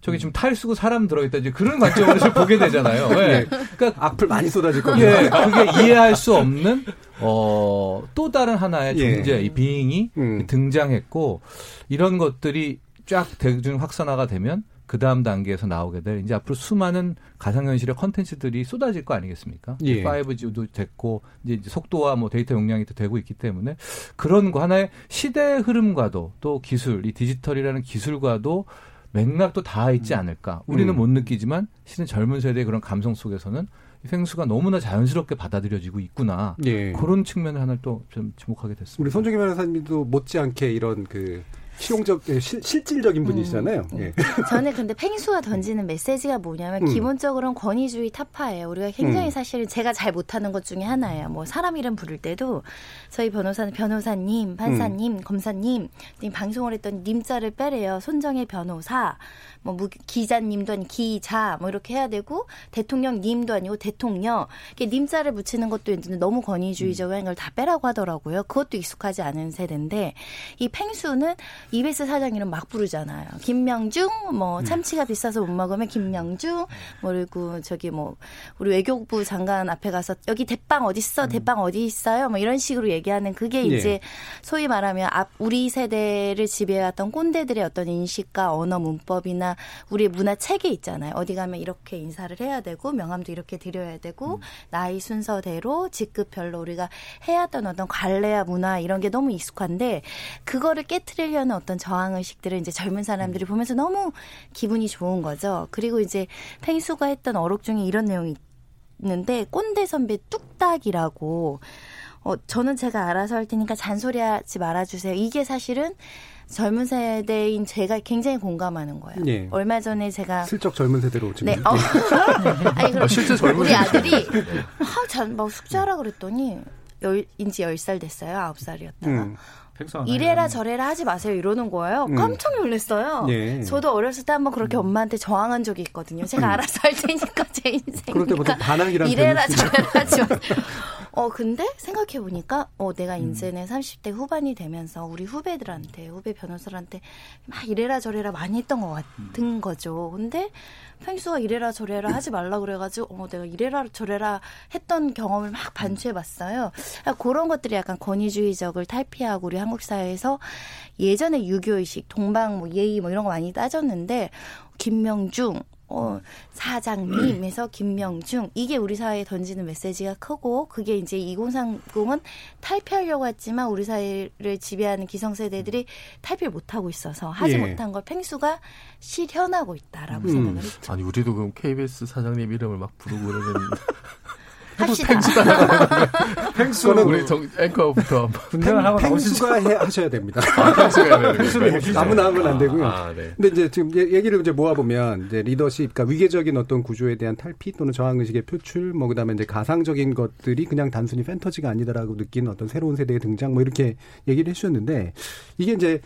저기 지금 탈 쓰고 사람 들어있다 이제 그런 관점으로 보게 되잖아요. [laughs] 네. 그러니까 [laughs] 악플 많이 쏟아질 겁니다. 예, 그게 이해할 수 없는 어, 또 다른 하나의 예. 존재, 예. 이 being이 음. 등장했고 이런 것들이 쫙 대중 확산화가 되면 그 다음 단계에서 나오게 될 이제 앞으로 수많은 가상현실의 컨텐츠들이 쏟아질 거 아니겠습니까? 예. 5G도 됐고 이제 속도와 뭐 데이터 용량이 또 되고 있기 때문에 그런 거 하나의 시대의 흐름과도 또 기술, 이 디지털이라는 기술과도 맥락도 닿아 있지 음. 않을까. 우리는 음. 못 느끼지만 실은 젊은 세대의 그런 감성 속에서는 생수가 너무나 자연스럽게 받아들여지고 있구나. 예. 그런 측면을 하나 또 좀 주목하게 됐습니다. 우리 손정희 변호사님도 못지않게 이런 그 실용적 예, 실, 실질적인 분이시잖아요. 음. 예. 저는 근데 팽수가 던지는 메시지가 뭐냐면 음. 기본적으로는 권위주의 타파예요. 우리가 굉장히 음. 사실 제가 잘 못하는 것 중에 하나예요. 뭐 사람 이름 부를 때도 저희 변호사는 변호사님, 판사님, 음. 검사님 방송을 했더니 님자를 빼래요. 손정의 변호사, 뭐 기자님도 아니 기자 뭐 이렇게 해야 되고 대통령님도 아니고 대통령 이렇게 님자를 붙이는 것도 이제 너무 권위주의적인 걸 다 빼라고 하더라고요. 그것도 익숙하지 않은 세대인데 이 팽수는 이베스 사장 이름 막 부르잖아요. 김명중 뭐 네. 참치가 비싸서 못 먹으면 김명중 뭐 그리고 저기 뭐 우리 외교부 장관 앞에 가서 여기 대빵 어디 있어? 음. 대빵 어디 있어요? 뭐 이런 식으로 얘기하는 그게 예. 이제 소위 말하면 앞 우리 세대를 지배해왔던 꼰대들의 어떤 인식과 언어 문법이나 우리 문화 체계 있잖아요. 어디 가면 이렇게 인사를 해야 되고 명함도 이렇게 드려야 되고 음. 나이 순서대로 직급별로 우리가 해야던 어떤 관례와 문화 이런 게 너무 익숙한데 그거를 깨트리려는 어떤 저항 의식들을 이제 젊은 사람들이 보면서 너무 기분이 좋은 거죠. 그리고 이제 팽수가 했던 어록 중에 이런 내용이 있는데 꼰대 선배 뚝딱이라고 어 저는 제가 알아서 할 테니까 잔소리하지 말아주세요. 이게 사실은 젊은 세대인 제가 굉장히 공감하는 거예요. 예. 얼마 전에 제가 슬쩍 젊은 세대로 지금. 네. 어. [laughs] 아니 그럼 아, 실제 젊은 우리 아들이 아막 숙제하라 그랬더니 열 인지 열 살 됐어요. 아홉 살이었다가. 음. 이래라 저래라 하지 마세요 이러는 거예요. 음. 깜짝 놀랐어요. 예. 저도 어렸을 때 한번 그렇게 엄마한테 저항한 적이 있거든요. 제가 음. 알아서 할 테니까 제 인생. 그럴 때부터 반항이란 이래라 저래라 하지 마세요. 어 근데 생각해 보니까 어 내가 인생의 음. 30대 후반이 되면서 우리 후배들한테 후배 변호사들한테 막 이래라 저래라 많이 했던 것 같은 음. 거죠. 근데 펭수가 이래라 저래라 하지 말라 그래가지고 어 내가 이래라 저래라 했던 경험을 막 반추해봤어요. 그러니까 그런 것들이 약간 권위주의적을 탈피하고 우리 한국 사회에서 예전에 유교의식, 동방 뭐 예의 뭐 이런 거 많이 따졌는데 김명중 어, 사장님에서 김명중 이게 우리 사회에 던지는 메시지가 크고 그게 이제 2030은 탈피하려고 했지만 우리 사회를 지배하는 기성세대들이 탈피를 못하고 있어서 하지 예. 못한 걸 팽수가 실현하고 있다라고 음. 생각을 했죠. 아니 우리도 그럼 KBS 사장님 이름을 막 부르고 그러면 [laughs] 합시다. [laughs] 펭수 우리 정, 앵커부터 분장을 하고 펭수가 해, 하셔야 됩니다. 아, 펭수를 아무나 하면 안 되고요. 아, 네. 근데 이제 지금 얘기를 이제 모아 보면 이제 리더십, 그러니까 위계적인 어떤 구조에 대한 탈피 또는 저항 의식의 표출, 뭐 그다음에 이제 가상적인 것들이 그냥 단순히 팬터지가 아니다라고 느끼는 어떤 새로운 세대의 등장, 뭐 이렇게 얘기를 해주셨는데 이게 이제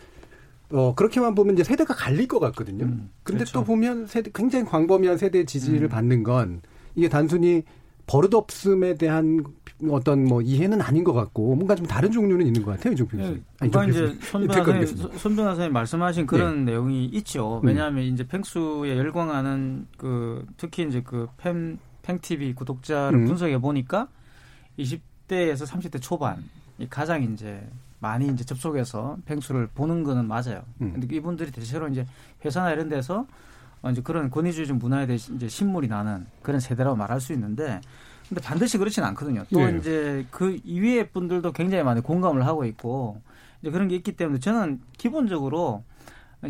어, 그렇게만 보면 이제 세대가 갈릴 것 같거든요. 음, 근데 그렇죠. 또 보면 세대, 굉장히 광범위한 세대 지지를 음. 받는 건 이게 단순히 버릇없음에 대한 어떤 뭐 이해는 아닌 것 같고 뭔가 좀 다른 종류는 있는 것 같아요, 이종필 교수님. 네, 그러니까 이제 손 변호사님, 손 변호사님 말씀하신 그런 네. 내용이 있죠. 음. 왜냐하면 음. 이제 펭수에 열광하는 그 특히 이제 그 팬, 팽TV 구독자를 음. 분석해 보니까 20대에서 30대 초반 이 가장 이제 많이 이제 접속해서 펭수를 보는 거는 맞아요. 음. 근데 이분들이 대체로 이제 회사나 이런 데서 어, 이제 그런 권위주의 문화에 대해 이제 신물이 나는 그런 세대라고 말할 수 있는데 근데 반드시 그렇지는 않거든요. 또 네. 이제 그 이외의 분들도 굉장히 많이 공감을 하고 있고 이제 그런 게 있기 때문에 저는 기본적으로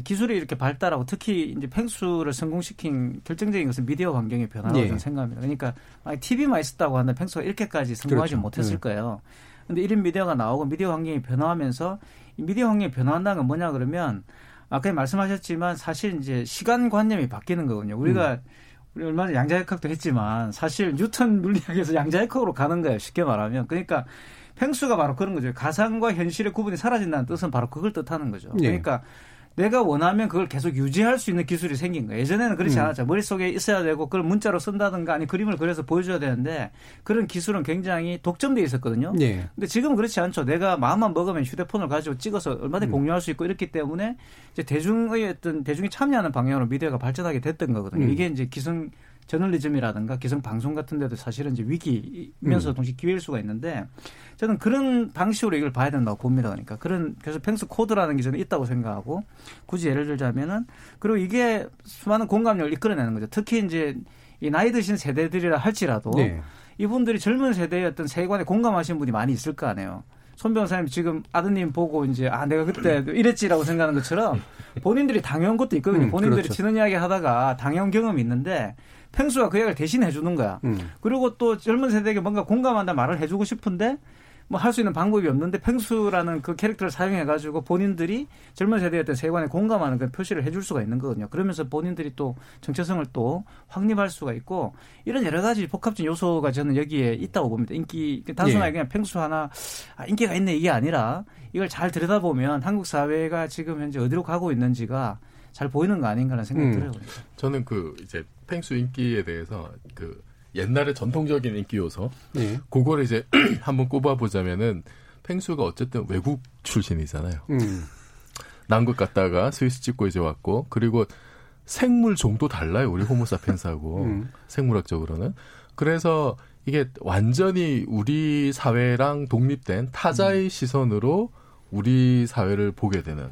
기술이 이렇게 발달하고 특히 이제 펭수를 성공시킨 결정적인 것은 미디어 환경의 변화라고 네. 저는 생각합니다. 그러니까 TV만 있었다고 하는 펭수가 이렇게까지 성공하지 그렇죠. 못했을 네. 거예요. 근데 이런 미디어가 나오고 미디어 환경이 변화하면서 이 미디어 환경이 변화한다는 건 뭐냐 그러면 아까 말씀하셨지만 사실 이제 시간 관념이 바뀌는 거거든요. 우리가 음. 우리 얼마 전에 양자역학도 했지만 사실 뉴턴 물리학에서 양자역학으로 가는 거예요. 쉽게 말하면. 그러니까 펭수가 바로 그런 거죠. 가상과 현실의 구분이 사라진다는 뜻은 바로 그걸 뜻하는 거죠. 네. 그러니까 내가 원하면 그걸 계속 유지할 수 있는 기술이 생긴 거예요. 예전에는 그렇지 음. 않았죠. 머릿속에 있어야 되고 그걸 문자로 쓴다든가 아니 그림을 그려서 보여줘야 되는데 그런 기술은 굉장히 독점돼 있었거든요. 네. 근데 지금은 그렇지 않죠. 내가 마음만 먹으면 휴대폰을 가지고 찍어서 얼마든지 음. 공유할 수 있고 이렇기 때문에 이제 대중의 어떤 대중이 참여하는 방향으로 미디어가 발전하게 됐던 거거든요. 음. 이게 이제 기성 저널리즘이라든가 기성 방송 같은 데도 사실은 이제 위기면서 음. 동시에 기회일 수가 있는데 저는 그런 방식으로 이걸 봐야 된다고 봅니다. 그러니까 그런 그래서 펭수 코드라는 게 저는 있다고 생각하고 굳이 예를 들자면은 그리고 이게 수많은 공감력을 이끌어내는 거죠. 특히 이제 이 나이 드신 세대들이라 할지라도 네. 이분들이 젊은 세대의 어떤 세관에 공감하시는 분이 많이 있을 거 아니에요. 손 변호사님 지금 아드님 보고 이제 아 내가 그때 이랬지라고 생각하는 것처럼 본인들이 당해온 것도 있거든요. 음, 본인들이 그렇죠. 치는 이야기 하다가 당해온 경험이 있는데 펭수가 그 이야기를 대신 해 주는 거야. 음. 그리고 또 젊은 세대에게 뭔가 공감한다 말을 해주고 싶은데 뭐 할 수 있는 방법이 없는데 펭수라는 그 캐릭터를 사용해 가지고 본인들이 젊은 세대의 어떤 세관에 공감하는 그 표시를 해줄 수가 있는 거거든요. 그러면서 본인들이 또 정체성을 또 확립할 수가 있고 이런 여러 가지 복합적인 요소가 저는 여기에 있다고 봅니다. 인기 단순하게 예. 그냥 펭수 하나 아, 인기가 있네 이게 아니라 이걸 잘 들여다보면 한국 사회가 지금 현재 어디로 가고 있는지가 잘 보이는 거 아닌가라는 생각이 음. 들어요. 저는 그 이제 펭수 인기에 대해서 그 옛날의 전통적인 인기 요소. 네. 그거를 이제 [clears throat] 한번 꼽아보자면은 펭수가 어쨌든 외국 출신이잖아요. 음. 남극 갔다가 스위스 찍고 이제 왔고 그리고 생물 종도 달라요. 우리 호모사피엔스하고 음. 생물학적으로는. 그래서 이게 완전히 우리 사회랑 독립된 타자의 음. 시선으로 우리 사회를 보게 되는.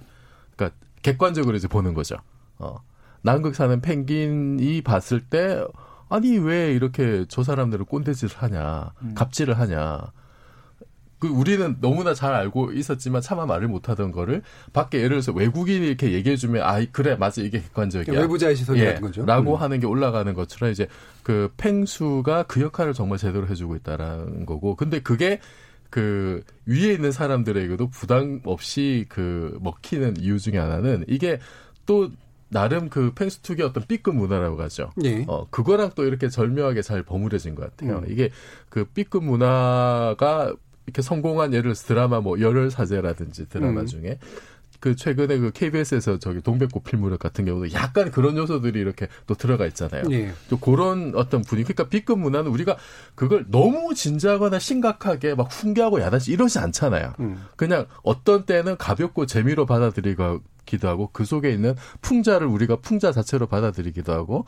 그러니까 객관적으로 이제 보는 거죠. 어. 남극 사는 펭귄이 봤을 때 아니 왜 이렇게 저 사람들을 꼰대질을 하냐, 음. 갑질을 하냐. 그 우리는 너무나 잘 알고 있었지만 차마 말을 못하던 거를 밖에 예를 들어서 외국인이 이렇게 얘기해주면 아 그래 맞아 이게 객관적이야 외부자의 시선이라는 예, 거죠. 라고 음. 하는 게 올라가는 것처럼 이제 그 팽수가 그 역할을 정말 제대로 해주고 있다라는 거고 근데 그게 그 위에 있는 사람들에게도 부담 없이 그 먹히는 이유 중에 하나는 이게 또 나름 그 펜스투기 어떤 B급 문화라고 하죠. 네. 어, 그거랑 또 이렇게 절묘하게 잘 버무려진 것 같아요. 음. 이게 그 B급 문화가 이렇게 성공한 예를 들어서 드라마 뭐 열혈 사제라든지 드라마 음. 중에 그 최근에 그 KBS에서 저기 동백꽃 필 무렵 같은 경우도 약간 그런 요소들이 이렇게 또 들어가 있잖아요. 네. 또 그런 어떤 분위기. 그러니까 B급 문화는 우리가 그걸 너무 진지하거나 심각하게 막 훈계하고 야단치 이러지 않잖아요. 음. 그냥 어떤 때는 가볍고 재미로 받아들이고 기도 하고 그 속에 있는 풍자를 우리가 풍자 자체로 받아들이기도 하고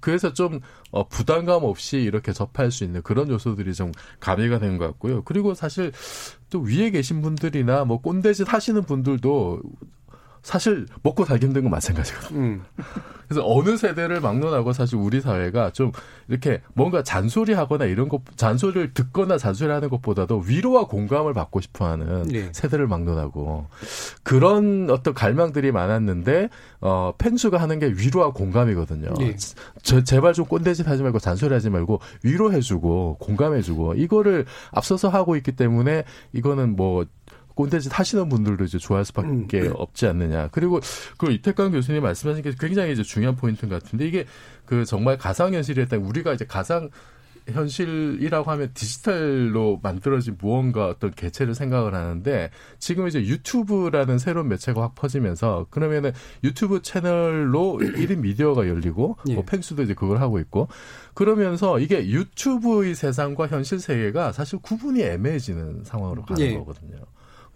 그래서 좀 어, 부담감 없이 이렇게 접할 수 있는 그런 요소들이 좀 가미가 된 것 같고요. 그리고 사실 또 위에 계신 분들이나 뭐 꼰대짓 하시는 분들도 사실 먹고 살기 힘든 건 마찬가지거든요. 음. 그래서 어느 세대를 막론하고 사실 우리 사회가 좀 이렇게 뭔가 잔소리하거나 이런 것 잔소리를 듣거나 잔소리하는 것보다도 위로와 공감을 받고 싶어하는 네. 세대를 막론하고 그런 어떤 갈망들이 많았는데 어 펭수가 하는 게 위로와 공감이거든요. 네. 저, 제발 좀 꼰대짓 하지 말고 잔소리하지 말고 위로해주고 공감해주고 이거를 앞서서 하고 있기 때문에 이거는 뭐 꼰대짓 하시는 분들도 이제 좋아할 수밖에 음. 네. 없지 않느냐. 그리고 그 이태강 교수님 말씀하신 게 굉장히 이제 중요한 포인트 같은데 이게 그 정말 가상현실에 따른 우리가 이제 가상 현실이라고 하면 디지털로 만들어진 무언가 어떤 개체를 생각을 하는데 지금 이제 유튜브라는 새로운 매체가 확 퍼지면서 그러면은 유튜브 채널로 [clears throat] 1인 미디어가 열리고 예. 뭐 펭수도 이제 그걸 하고 있고 그러면서 이게 유튜브의 세상과 현실 세계가 사실 구분이 애매해지는 상황으로 가는 예. 거거든요.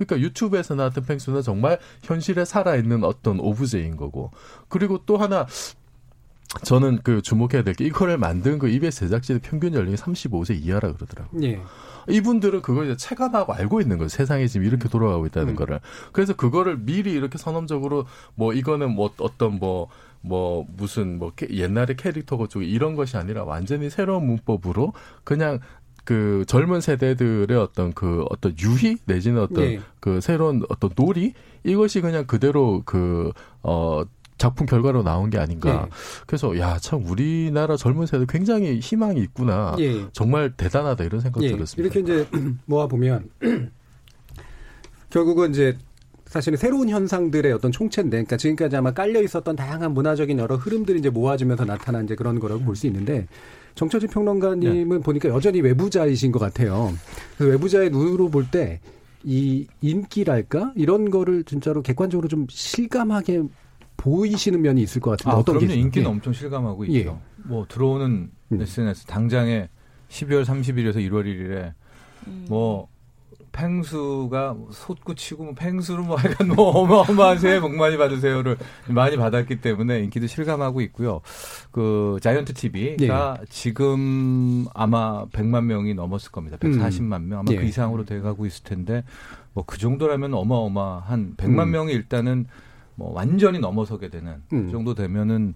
그러니까 유튜브에서 나왔던 펭수는 정말 현실에 살아있는 어떤 오브제인 거고 그리고 또 하나 저는 그 주목해야 될 게 이거를 만든 그 EBS 제작진의 평균 연령이 35세 이하라 그러더라고요. 예. 이분들은 그걸 이제 체감하고 알고 있는 거예요. 세상이 지금 이렇게 돌아가고 있다는 음. 거를. 그래서 그거를 미리 이렇게 선언적으로 뭐 이거는 뭐 어떤 뭐뭐 뭐 무슨 뭐 옛날의 캐릭터 거쪽 이런 것이 아니라 완전히 새로운 문법으로 그냥 그 젊은 세대들의 어떤 그 어떤 유희 내지는 어떤 네. 그 새로운 어떤 놀이 이것이 그냥 그대로 그어 작품 결과로 나온 게 아닌가. 예. 그래서 야 참 우리나라 젊은 세대 굉장히 희망이 있구나. 예. 정말 대단하다 이런 생각 예. 들었습니다. 이렇게 이제 [clears throat] 모아 보면 [clears throat] 결국은 이제 사실은 새로운 현상들의 어떤 총체인데, 그러니까 지금까지 아마 깔려 있었던 다양한 문화적인 여러 흐름들이 이제 모아지면서 나타난 이제 그런 거라고 볼 수 있는데, 정철진 평론가님은 네. 보니까 여전히 외부자이신 것 같아요. 그 외부자의 눈으로 볼 때, 이 인기랄까? 이런 거를 진짜로 객관적으로 좀 실감하게 보이시는 면이 있을 것 같은데 아, 어떤 그럼요. 인기는 예. 엄청 실감하고 있죠. 예. 뭐 들어오는 음. SNS 당장에 12월 30일에서 1월 1일에 음. 뭐 팽수가 솟구치고 뭐 팽수로 뭐 하여간 뭐 어마어마한 새해 복 많이 받으세요를 많이 받았기 때문에 인기도 실감하고 있고요. 그 자이언트 TV가 예. 지금 아마 100만 명이 넘었을 겁니다. 140만 명 아마 예. 그 이상으로 돼가고 있을 텐데 뭐 그 정도라면 어마어마한 100만 음. 명이 일단은 뭐 완전히 넘어서게 되는 음. 그 정도 되면은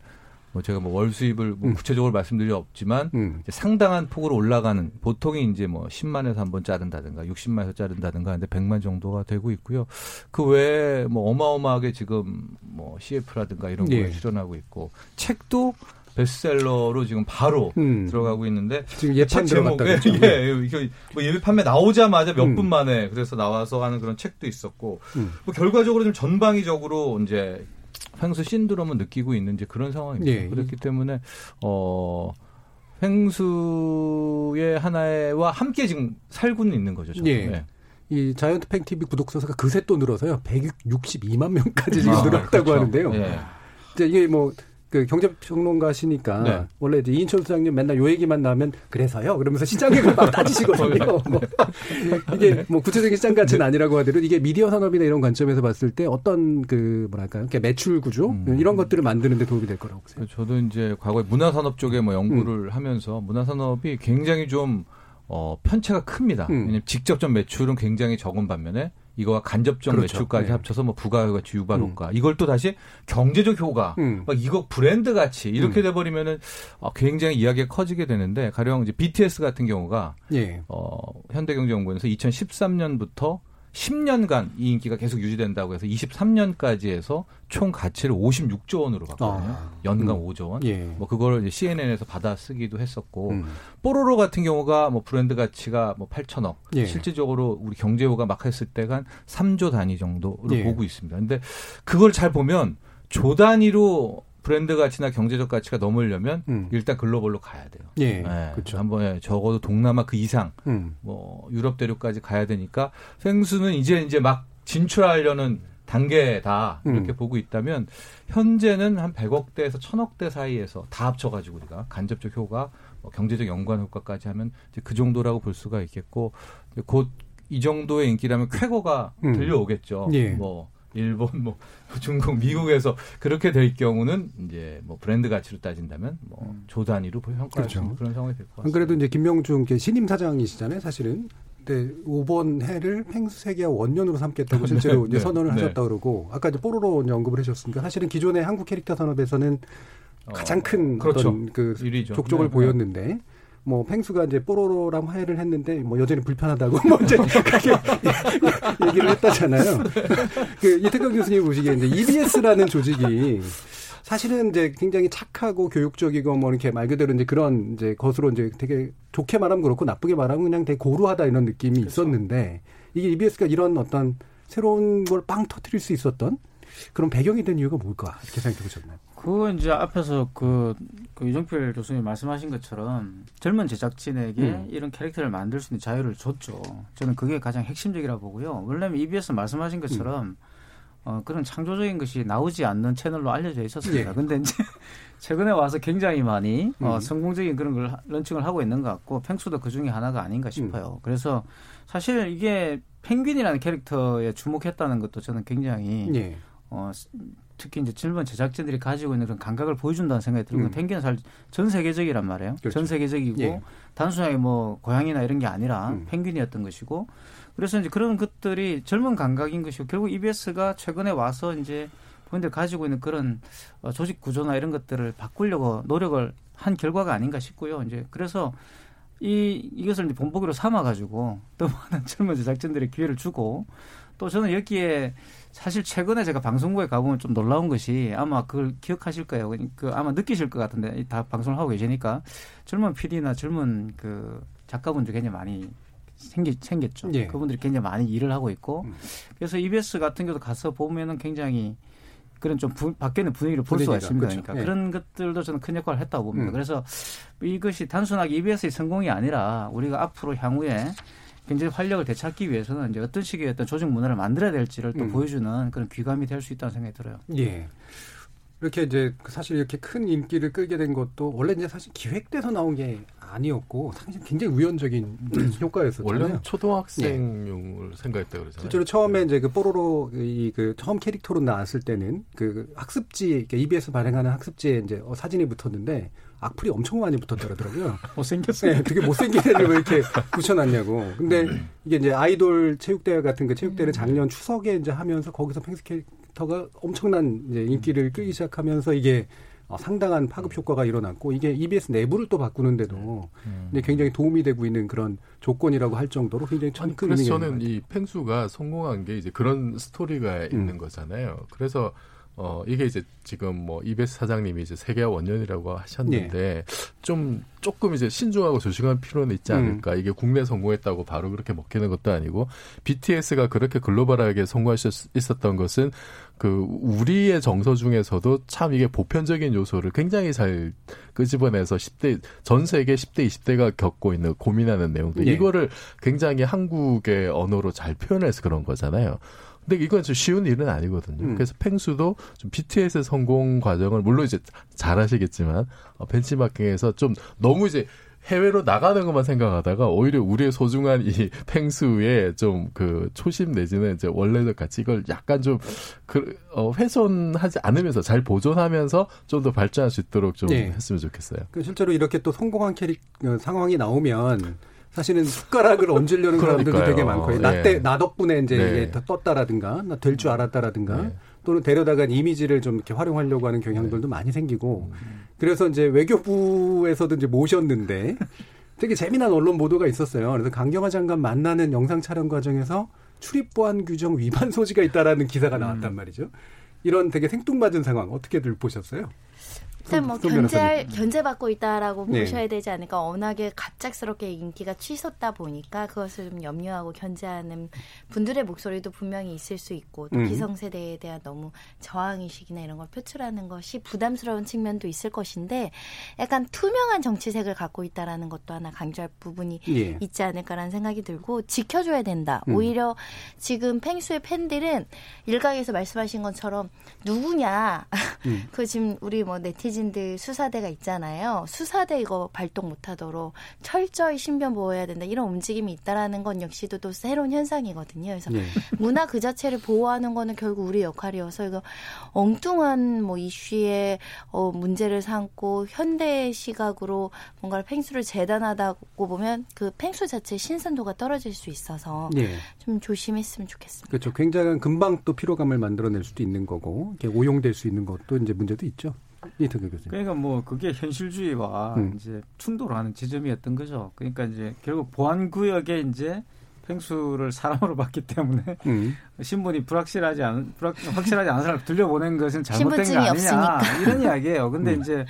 뭐 제가 뭐 월 수입을 뭐 음. 구체적으로 말씀드릴 리 없지만 음. 상당한 폭으로 올라가는 보통이 이제 뭐 10만에서 한번 자른다든가 60만에서 자른다든가 근데 100만 정도가 되고 있고요. 그 외에 뭐 어마어마하게 지금 뭐 CF라든가 이런 거에 예. 출연하고 있고 책도 베스트셀러로 지금 바로 음. 들어가고 있는데 지금 예판 들어갔다 [laughs] 예, 예, 예, 뭐 예비 판매 나오자마자 몇분 음. 만에 그래서 나와서 하는 그런 책도 있었고 음. 뭐 결과적으로 좀 전방위적으로 이제 횡수 신드롬을 느끼고 있는지 그런 상황입니다. 예. 그렇기 때문에 어 횡수의 하나와 함께 지금 살고는 있는 거죠. 저는. 예. 네. 이 자이언트 팽 TV 구독 수가 그새 또 늘어서요. 162만 명까지 지금 아, 늘었다고 그렇죠. 하는데요. 예. 이제 이게 뭐 그 경제평론가시니까 네. 원래 이제 이인철 소장님 맨날 요 얘기만 나오면 그래서요 그러면서 시장 계획을 막 따지시거든요. [laughs] 네. 뭐 이게 뭐 구체적인 시장 가치는 네. 아니라고 하더라도 이게 미디어 산업이나 이런 관점에서 봤을 때 어떤 그 뭐랄까요, 매출 구조 음. 이런 것들을 만드는데 도움이 될 거라고 보세요. 저도 이제 과거에 문화산업 쪽에 뭐 연구를 음. 하면서 문화산업이 굉장히 좀 어, 편차가 큽니다. 음. 왜냐면 직접적 매출은 굉장히 적은 반면에 이거와 간접적 그렇죠. 매출까지 네. 합쳐서 뭐 부가효과, 유발 효과 음. 이걸 또 다시 경제적 효과, 음. 막 이거 브랜드 가치 이렇게 음. 돼버리면은 어, 굉장히 이야기가 커지게 되는데 가령 이제 BTS 같은 경우가 예. 어, 현대경제연구원에서 2013년부터 10년간 이 인기가 계속 유지된다고 해서 23년까지 해서 총 가치를 56조 원으로 봤거든요. 아, 연간 음. 5조 원. 예. 뭐 그거를 CNN에서 받아 쓰기도 했었고 음. 뽀로로 같은 경우가 뭐 브랜드 가치가 뭐 8천억. 예. 실질적으로 우리 경제호가 막 했을 때가 한 3조 단위 정도로 예. 보고 있습니다. 근데 그걸 잘 보면 조 단위로 브랜드 가치나 경제적 가치가 넘으려면 음. 일단 글로벌로 가야 돼요. 예, 네, 그렇죠. 한번 에 적어도 동남아 그 이상, 음. 뭐 유럽 대륙까지 가야 되니까 펭수는 이제 이제 막 진출하려는 단계다 이렇게 음. 보고 있다면 현재는 한 100억 대에서 1000억 대 사이에서 다 합쳐가지고 우리가 간접적 효과, 뭐 경제적 연관 효과까지 하면 이제 그 정도라고 볼 수가 있겠고 곧 이 정도의 인기라면 쾌거가 음. 들려오겠죠. 예. 뭐 일본, 뭐 [laughs] 중국, 미국에서 그렇게 될 경우는 이제 뭐 브랜드 가치로 따진다면 뭐 음. 조 단위로 평가할 그렇죠. 수 있는 그런 상황이 될 것 같습니다. 그래도 이제 김명중 신임 사장이시잖아요, 사실은. 근데 이번 해를 팽수 세계화 원년으로 삼겠다고 [laughs] 실제로 네, 이제 선언을 네. 하셨다 그러고 아까 이제 뽀로로 언급을 해주셨으니까 사실은 기존의 한국 캐릭터 산업에서는 가장 큰 어, 그렇죠. 어떤 그 일이죠. 족족을 네, 네. 보였는데 뭐 팽수가 이제 뽀로로랑 화해를 했는데 뭐 여전히 불편하다고 [laughs] 뭐 이제 그렇게 [laughs] 얘기를 했다잖아요. [laughs] 그 이태경 교수님 보시기에 이제 EBS라는 조직이 사실은 이제 굉장히 착하고 교육적이고 뭐 이렇게 말 그대로 이제 그런 이제 것으로 이제 되게 좋게 말하면 그렇고 나쁘게 말하면 그냥 되게 고루하다 이런 느낌이 그렇죠. 있었는데 이게 EBS가 이런 어떤 새로운 걸 빵 터트릴 수 있었던 그런 배경이 된 이유가 뭘까 이렇게 생각해 보셨나요? 그거 이제 앞에서 그, 그 유정필 교수님 말씀하신 것처럼 젊은 제작진에게 음. 이런 캐릭터를 만들 수 있는 자유를 줬죠. 저는 그게 가장 핵심적이라 보고요. 원래는 EBS 말씀하신 것처럼 음. 어, 그런 창조적인 것이 나오지 않는 채널로 알려져 있었습니다. 예. 근데 이제 [laughs] 최근에 와서 굉장히 많이 어, 음. 성공적인 그런 걸 런칭을 하고 있는 것 같고 펭수도 그 중에 하나가 아닌가 싶어요. 음. 그래서 사실 이게 펭귄이라는 캐릭터에 주목했다는 것도 저는 굉장히 예. 어, 특히 이제 젊은 제작진들이 가지고 있는 그런 감각을 보여준다는 생각이 들고 음. 펭귄은 사실 전 세계적이란 말이에요. 그렇죠. 전 세계적이고 예. 단순하게 뭐 고양이나 이런 게 아니라 음. 펭귄이었던 것이고 그래서 이제 그런 것들이 젊은 감각인 것이고 결국 EBS가 최근에 와서 이제 본인들 가지고 있는 그런 어, 조직 구조나 이런 것들을 바꾸려고 노력을 한 결과가 아닌가 싶고요. 이제 그래서 이 이것을 이제 본보기로 삼아 가지고 또 많은 [laughs] 젊은 제작진들의 기회를 주고 또 저는 여기에 사실 최근에 제가 방송국에 가보면 좀 놀라운 것이 아마 그걸 기억하실 거예요. 그 아마 느끼실 것 같은데 다 방송을 하고 계시니까 젊은 PD나 젊은 그 작가분들 굉장히 많이 생기, 생겼죠. 예. 그분들이 굉장히 많이 일을 하고 있고 음. 그래서 EBS 같은 경우도 가서 보면은 굉장히 그런 좀 부, 바뀌는 분위기를 볼 수가 있습니다. 그렇죠. 그러니까 예. 그런 것들도 저는 큰 역할을 했다고 봅니다. 음. 그래서 이것이 단순하게 EBS의 성공이 아니라 우리가 앞으로 향후에 굉장히 활력을 되찾기 위해서는 이제 어떤 식의 어떤 조직 문화를 만들어야 될지를 또 음. 보여주는 그런 귀감이 될 수 있다는 생각이 들어요. 예. 이렇게 이제 사실 이렇게 큰 인기를 끌게 된 것도 원래 이제 사실 기획돼서 나온 게 아니었고 사실 굉장히 우연적인 음. 효과였었잖아요. 원래는 초등학생용을 예. 생각했다 그러잖아요. 실제로 처음에 이제 그 뽀로로 이그 처음 캐릭터로 나왔을 때는 그 학습지 EBS 발행하는 학습지에 이제 어, 사진이 붙었는데 악플이 엄청 많이 붙었더라고요. [laughs] 못생겼어요. 네, 되게 못생긴 애를 왜 이렇게 붙여놨냐고. 근데 이게 이제 아이돌 체육대회 같은 그 체육대회를 작년 추석에 이제 하면서 거기서 펭스 캐릭터가 엄청난 이제 인기를 끌기 시작하면서 이게 어, 상당한 파급 효과가 일어났고 이게 EBS 내부를 또 바꾸는데도 음. 굉장히 도움이 되고 있는 그런 조건이라고 할 정도로 굉장히 천 큰. 그래서 저는 이 펭수가 성공한 게 이제 그런 스토리가 있는 음. 거잖아요. 그래서 어, 이게 이제 지금 뭐 이베스 사장님이 이제 세계화 원년이라고 하셨는데 네. 좀 조금 이제 신중하고 조심할 필요는 있지 음. 않을까. 음. 이게 국내 성공했다고 바로 그렇게 먹히는 것도 아니고 BTS가 그렇게 글로벌하게 성공할 수 있었던 것은 그 우리의 정서 중에서도 참 이게 보편적인 요소를 굉장히 잘 끄집어내서 10대 전 세계 10대 20대가 겪고 있는 고민하는 내용들 네. 이거를 굉장히 한국의 언어로 잘 표현해서 그런 거잖아요. 근데 이건 좀 쉬운 일은 아니거든요. 음. 그래서 펭수도 좀 BTS 성공 과정을 물론 이제 잘하시겠지만 어, 벤치마킹에서 좀 너무 이제 해외로 나가는 것만 생각하다가 오히려 우리의 소중한 이 [laughs] 펭수의 좀 그 초심 내지는 이제 원래적 가치 이걸 약간 좀 그, 어, 훼손하지 않으면서 잘 보존하면서 좀 더 발전할 수 있도록 좀 네. 했으면 좋겠어요. 그 실제로 이렇게 또 성공한 캐릭 어, 상황이 나오면 사실은 숟가락을 얹으려는 사람들도 되게 많고요. 나 때, 네. 나 덕분에 이제 네. 이게 떴다라든가, 나 될 줄 알았다라든가, 네. 또는 데려다간 이미지를 좀 이렇게 활용하려고 하는 경향들도 네. 많이 생기고, 음. 그래서 이제 외교부에서도 이제 모셨는데, [laughs] 되게 재미난 언론 보도가 있었어요. 그래서 강경화 장관 만나는 영상 촬영 과정에서 출입 보안 규정 위반 소지가 있다라는 기사가 나왔단 음. 말이죠. 이런 되게 생뚱맞은 상황 어떻게들 보셨어요? 일단 뭐 견제할 견제받고 있다라고 네. 보셔야 되지 않을까. 워낙에 갑작스럽게 인기가 치솟다 보니까 그것을 좀 염려하고 견제하는 분들의 목소리도 분명히 있을 수 있고 또 음. 기성세대에 대한 너무 저항 의식이나 이런 걸 표출하는 것이 부담스러운 측면도 있을 것인데 약간 투명한 정치색을 갖고 있다라는 것도 하나 강조할 부분이 예. 있지 않을까라는 생각이 들고 지켜줘야 된다. 음. 오히려 지금 펭수의 팬들은 일각에서 말씀하신 것처럼 누구냐 음. [laughs] 그 지금 우리 뭐 네티즌 네티즌들 수사대가 있잖아요. 수사대 이거 발동 못하도록 철저히 신변 보호해야 된다 이런 움직임이 있다라는 건 역시도 또 새로운 현상이거든요. 그래서 네. 문화 그 자체를 보호하는 거는 결국 우리 역할이어서 이거 엉뚱한 뭐 이슈에 어 문제를 삼고 현대 시각으로 뭔가를 팽수를 재단하다고 보면 그 팽수 자체의 신선도가 떨어질 수 있어서 네. 좀 조심했으면 좋겠습니다. 그렇죠. 굉장한 금방 또 피로감을 만들어낼 수도 있는 거고 이렇게 오용될 수 있는 것도 이제 문제도 있죠. 이태규 교수님. 그러니까 뭐 그게 현실주의와 음. 이제 충돌하는 지점이었던 거죠. 그러니까 이제 결국 보안 구역에 이제 펭수를 사람으로 봤기 때문에 음. [laughs] 신분이 불확실하지 않은 불확, 확실하지 않은 사람을 들려보낸 것은 잘못된 거 아니냐 없으니까. 이런 이야기예요. 근데 음. 이제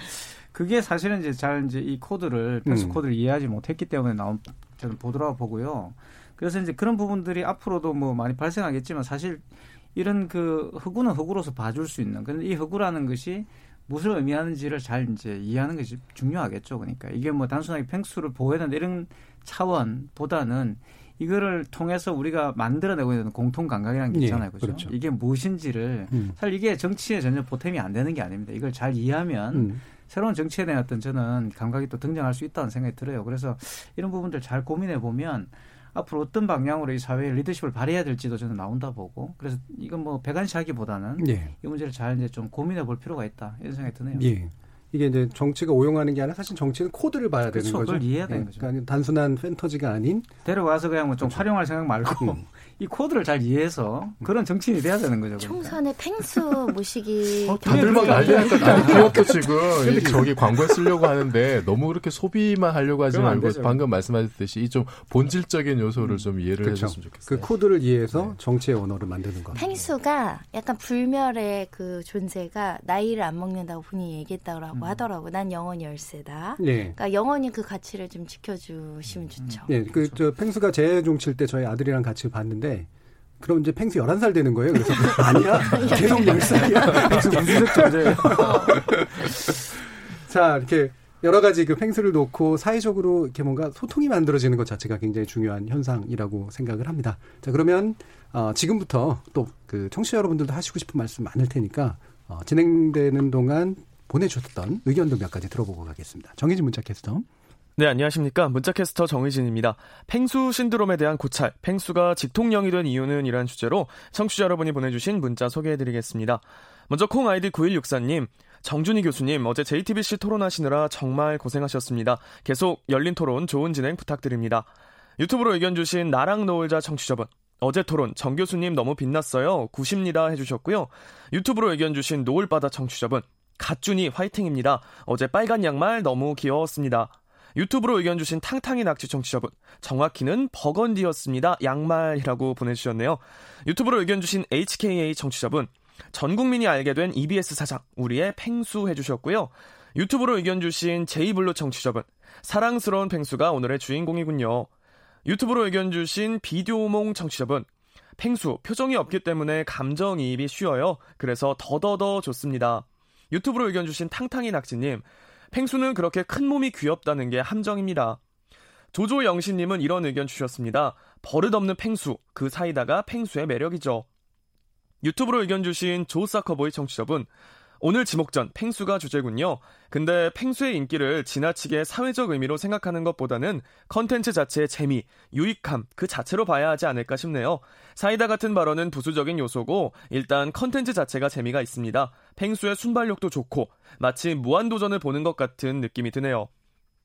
그게 사실은 이제 잘 이제 이 코드를 펭수 음. 코드를 이해하지 못했기 때문에 나온 저는 보더라 보고요. 그래서 이제 그런 부분들이 앞으로도 뭐 많이 발생하겠지만 사실 이런 그 흑우는 흑우로서 봐줄 수 있는. 근데 이 흑우라는 것이 무엇을 의미하는지를 잘 이제 이해하는 것이 중요하겠죠. 그러니까 이게 뭐 단순하게 펭수를 보호해야 된다 이런 차원보다는 이거를 통해서 우리가 만들어내고 있는 공통 감각이라는 게 예, 있잖아요. 예, 그렇죠? 그렇죠? 이게 무엇인지를 음. 사실 이게 정치에 전혀 보탬이 안 되는 게 아닙니다. 이걸 잘 이해하면 음. 새로운 정치에 대한 어떤 저는 감각이 또 등장할 수 있다는 생각이 들어요. 그래서 이런 부분들 잘 고민해 보면 앞으로 어떤 방향으로 이 사회의 리더십을 발휘해야 될지도 저는 나온다 보고 그래서 이건 뭐 배관시하기보다는 예. 이 문제를 잘 이제 좀 고민해 볼 필요가 있다 이런 생각이 드네요. 예. 이게 이제 정치가 오용하는 게 아니라 사실 정치는 코드를 봐야 그렇죠, 되는 거죠. 그걸 이해해야 되는 네. 거죠. 그러니까 단순한 판터지가 아닌 데려가서 그냥 뭐좀 그렇죠. 활용할 생각 말고 음. 이 코드를 잘 이해해서 그런 정치인이 돼야 되는 거죠. 그러니까. 총선에 펭수 모시기 [laughs] 어, 다들 막 난리니까 나는 귀엽게 지금 저기 광고에 쓰려고 하는데 너무 그렇게 소비만 하려고 하지 말고 방금 말씀하셨듯이 이 좀 본질적인 요소를 음. 좀 이해를 그렇죠. 해줬으면 좋겠어요. 그 코드를 이해해서 네. 정치의 언어를 만드는 겁니다. 펭수가 약간 불멸의 그 존재가 나이를 안 먹는다고 본인이 얘기했다고 음. 하더라고. 난 영원히 열세다. 네. 그러니까 영원히 그 가치를 좀 지켜주시면 좋죠. 네, 그저 펭수가 재종 칠 때 저희 아들이랑 같이 봤는데 했는데 그럼 이제 펭수 11살 되는 거예요. 그래서 [laughs] 아니야. 계속 10살이야. 펭수 무슨 존재예요. 자, 이렇게 여러 가지 그 펭수를 놓고 사회적으로 이렇게 뭔가 소통이 만들어지는 것 자체가 굉장히 중요한 현상이라고 생각을 합니다. 자, 그러면 어, 지금부터 또 그 청취자 여러분들도 하시고 싶은 말씀 많을 테니까 어, 진행되는 동안 보내주셨던 의견도 몇 가지 들어보고 가겠습니다. 정해진 문자 캐스터. 네, 안녕하십니까. 문자캐스터 정의진입니다. 팽수 신드롬에 대한 고찰, 팽수가 직통령이 된 이유는 이란 주제로 청취자 여러분이 보내주신 문자 소개해드리겠습니다. 먼저 콩 아이디 9164님, 정준희 교수님, 어제 JTBC 토론하시느라 정말 고생하셨습니다. 계속 열린 토론 좋은 진행 부탁드립니다. 유튜브로 의견 주신 나랑 노을자 청취자분, 어제 토론 정 교수님 너무 빛났어요. 90니다 해주셨고요. 유튜브로 의견 주신 노을바다 청취자분, 갓준이 화이팅입니다. 어제 빨간 양말 너무 귀여웠습니다. 유튜브로 의견 주신 탕탕이 낙지 청취자분 정확히는 버건디였습니다. 양말이라고 보내주셨네요. 유튜브로 의견 주신 HKA 청취자분 전 국민이 알게 된 EBS 사장 우리의 팽수 해주셨고요. 유튜브로 의견 주신 제이블루 청취자분 사랑스러운 팽수가 오늘의 주인공이군요. 유튜브로 의견 주신 비디오몽 청취자분 팽수 표정이 없기 때문에 감정이입이 쉬워요. 그래서 더더더 좋습니다. 유튜브로 의견 주신 탕탕이 낙지님 펭수는 그렇게 큰 몸이 귀엽다는 게 함정입니다. 조조영신님은 이런 의견 주셨습니다. 버릇없는 펭수, 그 사이다가 펭수의 매력이죠. 유튜브로 의견 주신 조사커보이 청취자분, 오늘 지목전 펭수가 주제군요. 근데 펭수의 인기를 지나치게 사회적 의미로 생각하는 것보다는 컨텐츠 자체의 재미, 유익함 그 자체로 봐야 하지 않을까 싶네요. 사이다 같은 발언은 부수적인 요소고 일단 컨텐츠 자체가 재미가 있습니다. 펭수의 순발력도 좋고 마치 무한도전을 보는 것 같은 느낌이 드네요.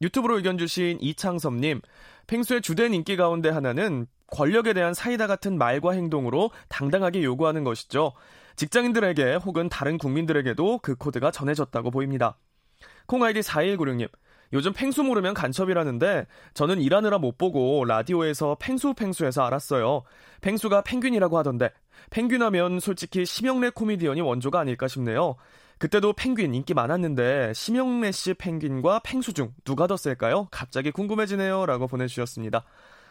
유튜브로 의견 주신 이창섭님, 펭수의 주된 인기 가운데 하나는 권력에 대한 사이다 같은 말과 행동으로 당당하게 요구하는 것이죠. 직장인들에게 혹은 다른 국민들에게도 그 코드가 전해졌다고 보입니다. 콩아이디 4196님, 요즘 팽수 모르면 간첩이라는데 저는 일하느라 못 보고 라디오에서 팽수 팽수해서 알았어요. 팽수가 펭귄이라고 하던데 펭귄 하면 솔직히 심영래 코미디언이 원조가 아닐까 싶네요. 그때도 펭귄 인기 많았는데 심영래 씨 펭귄과 팽수 중 누가 더 셀까요? 갑자기 궁금해지네요. 라고 보내주셨습니다.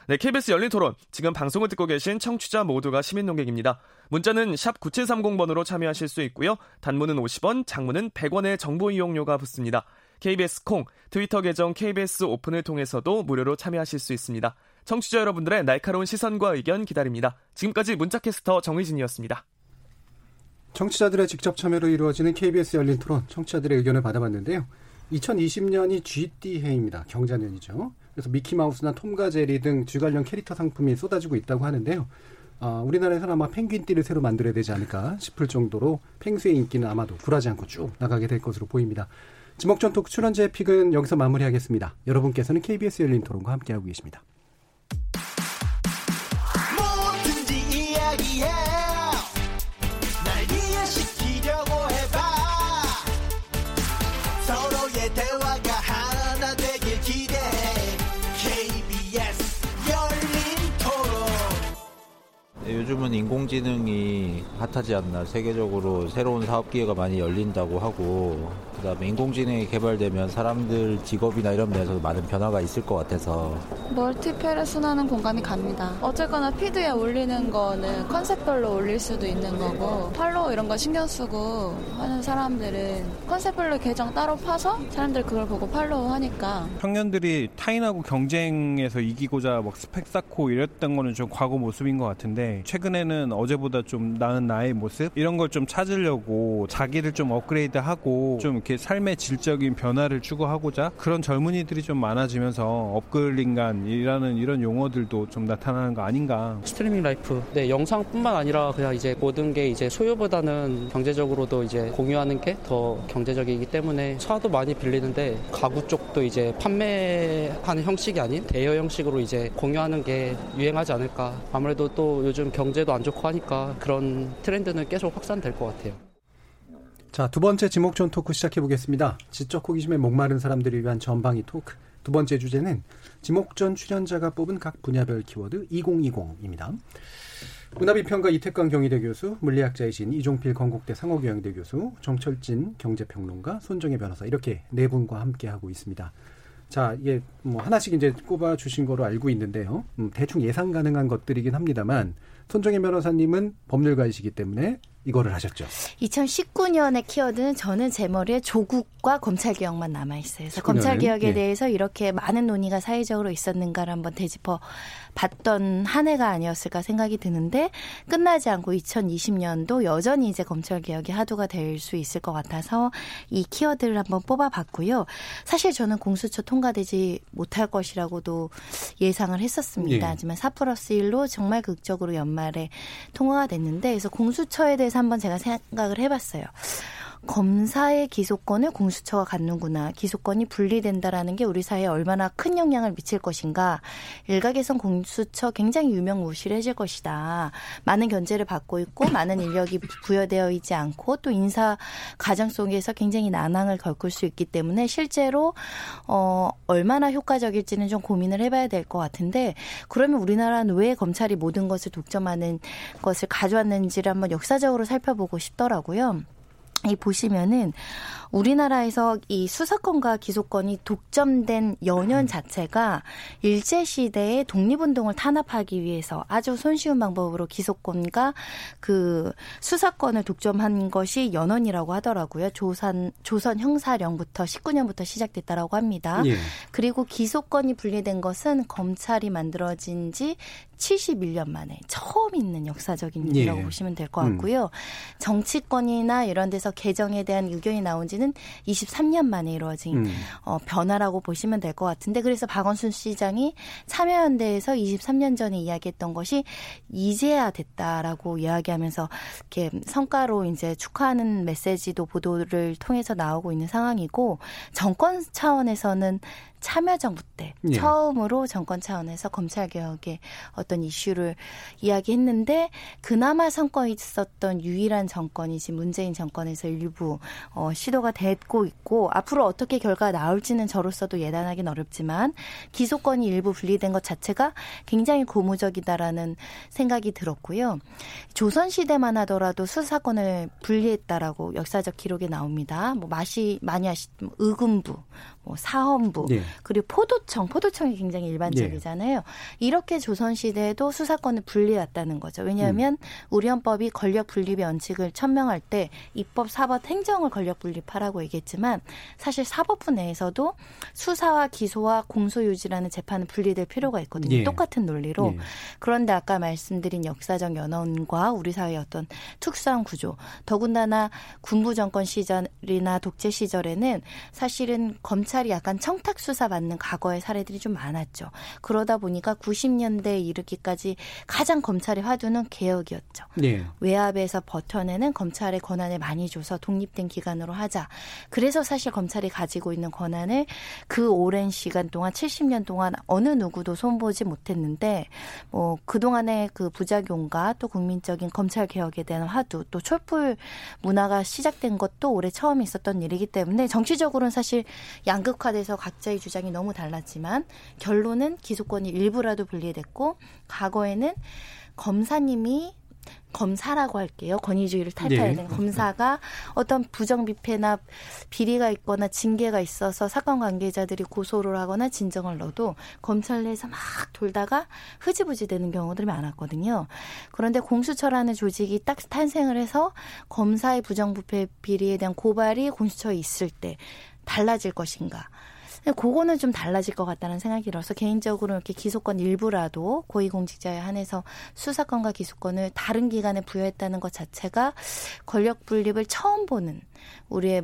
네, KBS 열린 토론. 지금 방송을 듣고 계신 청취자 모두가 시민 농객입니다. 문자는 샵 9730번으로 참여하실 수 있고요. 단문은 50원, 장문은 100원의 정보 이용료가 붙습니다. KBS 콩, 트위터 계정 KBS 오픈을 통해서도 무료로 참여하실 수 있습니다. 청취자 여러분들의 날카로운 시선과 의견 기다립니다. 지금까지 문자캐스터 정의진이었습니다. 청취자들의 직접 참여로 이루어지는 KBS 열린 토론, 청취자들의 의견을 받아봤는데요. 2020년이 GD 해입니다. 경자년이죠. 그래서 미키마우스나 톰과 제리 등 쥐관련 캐릭터 상품이 쏟아지고 있다고 하는데요. 어, 우리나라에서는 아마 펭귄띠를 새로 만들어야 되지 않을까 싶을 정도로 펭수의 인기는 아마도 굴하지 않고 쭉 나가게 될 것으로 보입니다. 지목전 토크 출연자의 픽은 여기서 마무리하겠습니다. 여러분께서는 KBS 열린 토론과 함께하고 계십니다. 요즘은 인공지능이 hot하지 않나. 세계적으로 새로운 사업 기회가 많이 열린다고 하고 그다음에 인공지능이 개발되면 사람들 직업이나 이런 면에서도 많은 변화가 있을 것 같아서. 순하는 공감이 갑니다. 어쨌거나 feed에 올리는 거는 컨셉별로 올릴 수도 있는 거고 follow 이런 거 신경 쓰고 하는 사람들은 컨셉별로 계정 따로 파서 사람들 그걸 보고 follow 하니까. 청년들이 타인하고 경쟁에서 이기고자 막 스펙 쌓고 이랬던 거는 좀 과거 모습인 것 같은데 최근에는 어제보다 좀 나은 나의 모습? 이런 걸 좀 찾으려고 자기를 좀 업그레이드하고 좀 이렇게 삶의 질적인 변화를 추구하고자 그런 젊은이들이 좀 많아지면서 업글인간이라는 이런 용어들도 좀 나타나는 거 아닌가. streaming life. 네, 영상뿐만 아니라 그냥 이제 모든 게 이제 소유보다는 경제적으로도 이제 공유하는 게 더 경제적이기 때문에 차도 많이 빌리는데 가구 쪽도 이제 판매하는 형식이 아닌 대여 형식으로 이제 공유하는 게 유행하지 않을까. 아무래도 또 요즘 경제도 안 좋고 하니까 그런 트렌드는 계속 확산될 것 같아요. 자, 두 번째 지목전 토크 시작해 보겠습니다. 지적 호기심에 목마른 사람들을 위한 전방위 토크. 두 번째 주제는 지목전 출연자가 뽑은 각 분야별 키워드 2020입니다. 문화비평가 이태광 경희대 교수, 물리학자이신 이종필 건국대 상호경영대 교수, 정철진 경제평론가, 손정혜 변호사 이렇게 네 분과 함께 하고 있습니다. 자, 이게 뭐 하나씩 이제 꼽아 주신 거로 알고 있는데요. 음, 대충 예상 가능한 것들이긴 합니다만 손정혜 변호사님은 법률가이시기 때문에 이거를 하셨죠. 2019년의 키워드는 저는 제 머리에 조국과 검찰개혁만 남아있어요. 그래서 검찰개혁에 예. 대해서 이렇게 많은 논의가 사회적으로 있었는가를 한번 되짚어 봤던 한 해가 아니었을까 생각이 드는데 끝나지 않고 2020년도 여전히 이제 검찰개혁이 하도가 될 수 있을 것 같아서 이 키워드를 한번 뽑아봤고요. 사실 저는 공수처 통과되지 못할 것이라고도 예상을 했었습니다. 예. 하지만 4 플러스 1로 정말 극적으로 연말 에 통과가 됐는데 그래서 공수처에 대해서 한번 제가 생각을 해봤어요. 검사의 기소권을 공수처가 갖는구나. 기소권이 분리된다라는 게 우리 사회에 얼마나 큰 영향을 미칠 것인가. 일각에선 공수처 굉장히 유명무실해질 것이다. 많은 견제를 받고 있고 많은 인력이 부여되어 있지 않고 또 인사 과정 속에서 굉장히 난항을 겪을 수 있기 때문에 실제로 어 얼마나 효과적일지는 좀 고민을 해봐야 될 것 같은데 그러면 우리나라는 왜 검찰이 모든 것을 독점하는 것을 가져왔는지를 한번 역사적으로 살펴보고 싶더라고요. 이 보시면은 우리나라에서 이 수사권과 기소권이 독점된 연연 자체가 일제 시대의 독립운동을 탄압하기 위해서 아주 손쉬운 방법으로 기소권과 그 수사권을 독점한 것이 연원이라고 하더라고요. 조선 조선 형사령부터 19년부터 시작됐다라고 합니다. 예. 그리고 기소권이 분리된 것은 검찰이 만들어진 지 71년 만에 처음 있는 역사적인 일이라고 예. 보시면 될 것 같고요. 음. 정치권이나 이런 데서 개정에 대한 의견이 나온 지는 23년 만에 이루어진 음. 어, 변화라고 보시면 될 것 같은데 그래서 박원순 시장이 참여연대에서 23년 전에 이야기했던 것이 이제야 됐다라고 이야기하면서 이렇게 성과로 이제 축하하는 메시지도 보도를 통해서 나오고 있는 상황이고 정권 차원에서는 참여정부 때 예. 처음으로 정권 차원에서 검찰 개혁의 어떤 이슈를 이야기했는데 그나마 성과 있었던 유일한 정권이지 문재인 정권에서 일부 어, 시도가 됐고 있고 앞으로 어떻게 결과가 나올지는 저로서도 예단하기는 어렵지만 기소권이 일부 분리된 것 자체가 굉장히 고무적이다라는 생각이 들었고요. 조선 시대만 하더라도 수사권을 분리했다라고 역사적 기록에 나옵니다. 뭐 마시 많이 아시 의금부, 뭐 사헌부 예. 그리고 포도청, 포도청이 굉장히 일반적이잖아요. 예. 이렇게 조선 시대에도 수사권을 분리했다는 거죠. 왜냐하면 음. 우리 헌법이 권력 분립의 원칙을 천명할 때 입법, 사법, 행정을 권력 분립하라고 얘기했지만 사실 사법부 내에서도 수사와 기소와 공소 유지라는 재판은 분리될 필요가 있거든요. 예. 똑같은 논리로. 예. 그런데 아까 말씀드린 역사적 연원과 우리 사회의 어떤 특수한 구조, 더군다나 군부 정권 시절이나 독재 시절에는 사실은 검찰 이 약간 청탁 수사 받는 과거의 사례들이 좀 많았죠. 그러다 보니까 90년대에 이르기까지 가장 검찰의 화두는 개혁이었죠. 네. 외압에서 버텨내는 검찰의 권한을 많이 줘서 독립된 기관으로 하자. 그래서 사실 검찰이 가지고 있는 권한을 그 오랜 시간 동안 70년 동안 어느 누구도 손보지 못했는데 뭐 그동안의 그 부작용과 또 국민적인 검찰 개혁에 대한 화두 또 촛불 문화가 시작된 것도 올해 처음 있었던 일이기 때문에 정치적으로는 사실 양극 화돼서 각자의 주장이 너무 달랐지만 결론은 기소권이 일부라도 분리됐고 과거에는 검사님이 검사라고 할게요. 권위주의를 탈퇴해야 되는 네. 검사가 어떤 부정비패나 비리가 있거나 징계가 있어서 사건 관계자들이 고소를 하거나 진정을 넣어도 검찰 내에서 막 돌다가 흐지부지 되는 경우들이 많았거든요. 그런데 공수처라는 조직이 딱 탄생을 해서 검사의 부정부패 비리에 대한 고발이 공수처에 있을 때 달라질 것인가. 그거는 좀 달라질 것 같다는 생각이 들어서 개인적으로 이렇게 기소권 일부라도 고위공직자에 한해서 수사권과 기소권을 다른 기관에 부여했다는 것 자체가 권력 분립을 처음 보는 우리의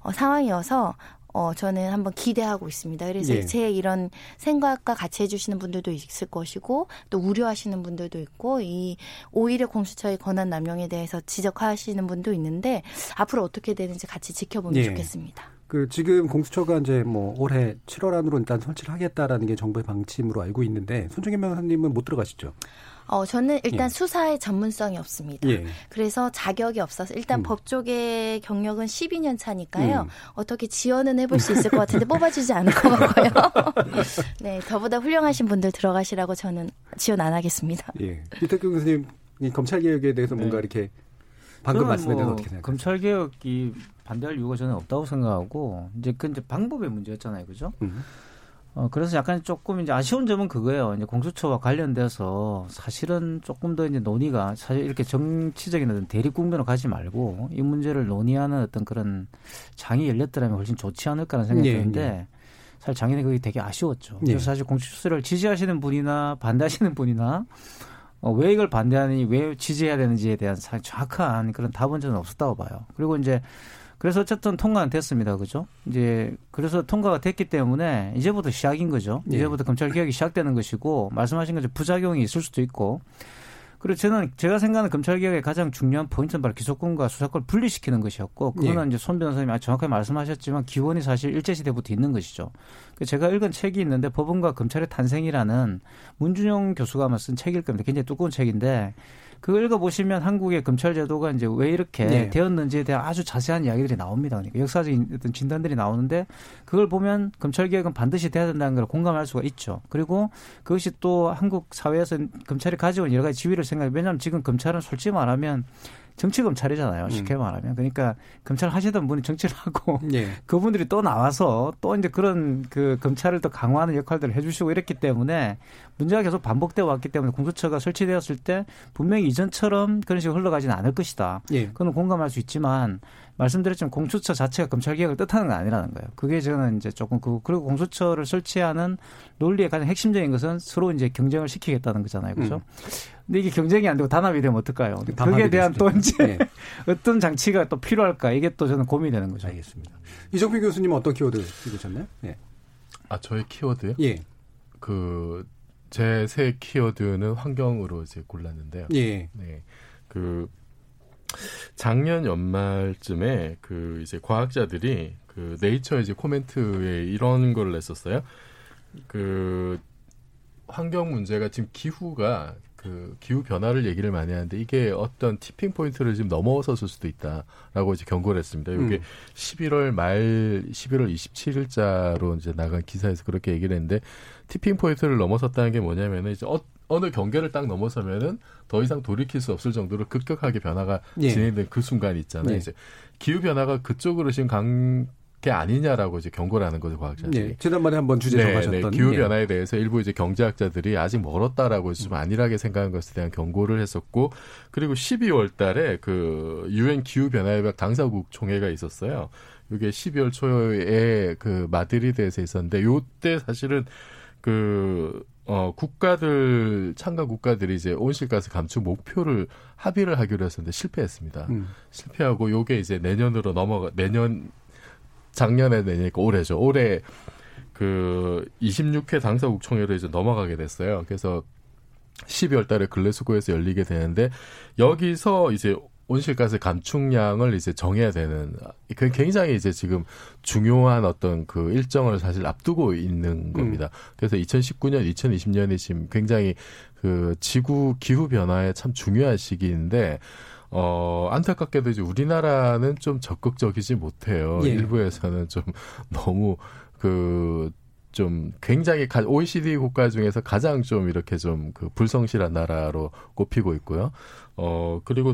어, 상황이어서 어, 저는 한번 기대하고 있습니다. 그래서 예. 제 이런 생각과 같이 해주시는 분들도 있을 것이고, 또 우려하시는 분들도 있고, 이 오히려 공수처의 권한 남용에 대해서 지적하시는 분도 있는데, 앞으로 어떻게 되는지 같이 지켜보면 예. 좋겠습니다. 그 지금 공수처가 이제 뭐 올해 7월 안으로 일단 설치를 하겠다라는 게 정부의 방침으로 알고 있는데 손정현 변호사님은 못 들어가시죠? 어, 저는 일단 예. 수사의 전문성이 없습니다. 예. 그래서 자격이 없어서 일단 음. 법조계 경력은 12년 차니까요. 음. 어떻게 지원은 해볼 수 있을 것 같은데 뽑아주지 않을 것 같고요. [laughs] 네, 저보다 훌륭하신 분들 들어가시라고 저는 지원 안 하겠습니다. 예. 이태경 교수님, 이 검찰 개혁에 대해서 뭔가 네. 이렇게 방금 말씀에 대해서 뭐 어떻게 생각하세요? 검찰 개혁이 반대할 이유가 저는 없다고 생각하고 이제 그 이제 방법의 문제였잖아요, 그죠? 음. 어 그래서 약간 조금 이제 아쉬운 점은 그거예요. 이제 공수처와 관련돼서 사실은 조금 더 이제 논의가 사실 이렇게 정치적인 어떤 대립 국면으로 가지 말고 이 문제를 논의하는 어떤 그런 장이 열렸더라면 훨씬 좋지 않을까라는 생각이 예, 드는데 예. 사실 작년에 그게 되게 아쉬웠죠. 예. 그래서 사실 공수처를 지지하시는 분이나 반대하시는 분이나 어, 왜 이걸 반대하니 왜 지지해야 되는지에 대한 정확한 그런 답은 저는 없었다고 봐요. 그리고 이제 그래서 어쨌든 통과는 됐습니다. 그죠? 이제 그래서 통과가 됐기 때문에 이제부터 시작인 거죠. 예. 이제부터 검찰 개혁이 시작되는 것이고 말씀하신 것처럼 부작용이 있을 수도 있고 그리고 저는 제가 생각하는 검찰 개혁의 가장 중요한 포인트는 바로 기소권과 수사권을 분리시키는 것이었고 그거는 예. 이제 손 변호사님이 정확하게 말씀하셨지만 기원이 사실 일제 시대부터 있는 것이죠. 그 제가 읽은 책이 있는데 법원과 검찰의 탄생이라는 문준용 교수가 아마 쓴 책일 겁니다. 굉장히 두꺼운 책인데 그걸 읽어보시면 한국의 검찰 제도가 이제 왜 이렇게 네. 되었는지에 대한 아주 자세한 이야기들이 나옵니다. 그러니까 역사적인 어떤 진단들이 나오는데 그걸 보면 검찰 개혁은 반드시 돼야 된다는 걸 공감할 수가 있죠. 그리고 그것이 또 한국 사회에서 검찰이 가지고 있는 여러 가지 지위를 생각해. 왜냐하면 지금 검찰은 솔직히 말하면 정치 검찰이잖아요. 쉽게 음. 말하면. 그러니까 검찰 하시던 분이 정치를 하고 예. [laughs] 그분들이 또 나와서 또 이제 그런 그 검찰을 더 강화하는 역할들을 해주시고 이랬기 때문에 문제가 계속 반복되어 왔기 때문에 공수처가 설치되었을 때 분명히 이전처럼 그런 식으로 흘러가지는 않을 것이다. 예. 그건 공감할 수 있지만 말씀드렸지만 공수처 자체가 검찰 개혁을 뜻하는 건 아니라는 거예요. 그게 저는 이제 조금 그 그리고 공수처를 설치하는 논리의 가장 핵심적인 것은 서로 이제 경쟁을 시키겠다는 거잖아요. 그렇죠? 음. 근데 이게 경쟁이 안 되고 단합이 되면 어떨까요? 거기에 대한 또 이제 네. [laughs] 어떤 장치가 또 필요할까? 이게 또 저는 고민이 되는 거죠. 알겠습니다. 이정필 교수님은 어떤 키워드 읽으셨나요? 네. 아, 저의 키워드요? 예. 그, 제 새 키워드는 환경으로 이제 골랐는데요. 예. 네. 그, 작년 연말쯤에 그 이제 과학자들이 그 네이처 이제 코멘트에 이런 걸 냈었어요. 그 환경 문제가 지금 기후가 그 기후 변화를 얘기를 많이 하는데 이게 어떤 티핑 포인트를 지금 넘어섰을 수도 있다라고 이제 경고를 했습니다. 이게 음. 11월 말 11월 27일자로 이제 나간 기사에서 그렇게 얘기를 했는데 티핑 포인트를 넘어섰다는 게 뭐냐면은 이제 어, 어느 경계를 딱 넘어서면은 더 이상 돌이킬 수 없을 정도로 급격하게 변화가 예. 진행된 그 순간이 있잖아요. 예. 이제 기후 변화가 그쪽으로 지금 강 게 아니냐라고 이제 경고를 하는 거죠 과학자들이. 네, 지난번에 한번 주제 네, 정하셨던 네, 기후 변화에 예. 대해서 일부 이제 경제학자들이 아직 멀었다라고 좀 안일하게 생각하는 것에 대한 경고를 했었고 그리고 12월 달에 그 유엔 기후 변화 협약 당사국 총회가 있었어요. 이게 12월 초에 그 마드리드에서 있었는데 요때 사실은 그 어, 국가들, 참가 국가들이 이제 온실가스 감축 목표를 합의를 하기로 했었는데 실패했습니다. 음. 실패하고 요게 이제 내년으로 넘어가, 내년, 작년에 내니까 올해죠. 올해 그 26회 당사국 총회로 이제 넘어가게 됐어요. 그래서 12월 달에 글래스고에서 열리게 되는데 여기서 이제 온실가스 감축량을 이제 정해야 되는 그 굉장히 이제 지금 중요한 어떤 그 일정을 사실 앞두고 있는 겁니다. 음. 그래서 2019년, 2020년이 지금 굉장히 그 지구 기후 변화에 참 중요한 시기인데 어, 안타깝게도 이제 우리나라는 좀 적극적이지 못해요. 예. 일부에서는 좀 너무 그 좀 굉장히 OECD 국가 중에서 가장 좀 이렇게 좀 그 불성실한 나라로 꼽히고 있고요. 어 그리고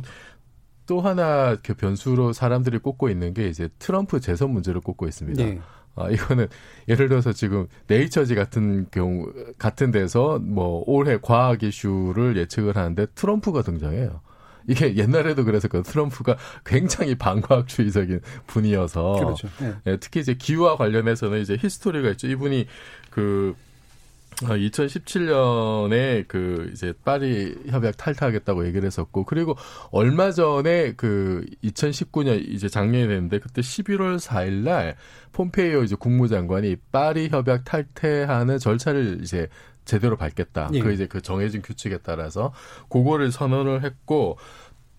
또 하나 그 변수로 사람들이 꼽고 있는 게 이제 트럼프 재선 문제를 꼽고 있습니다. 네. 아, 이거는 예를 들어서 지금 네이처지 같은 경우 같은 데서 뭐 올해 과학 이슈를 예측을 하는데 트럼프가 등장해요. 이게 옛날에도 그랬었거든요. 트럼프가 굉장히 반과학주의적인 분이어서 그렇죠. 네. 네, 특히 이제 기후와 관련해서는 이제 히스토리가 있죠. 이분이 그 2017년에 어, 그 이제 파리 협약 탈퇴하겠다고 얘기를 했었고 그리고 얼마 전에 그 2019년 이제 작년이 됐는데 그때 11월 4일 날 폼페이오 이제 국무장관이 파리 협약 탈퇴하는 절차를 이제 제대로 밟겠다. 예. 그 이제 그 정해진 규칙에 따라서 그거를 선언을 했고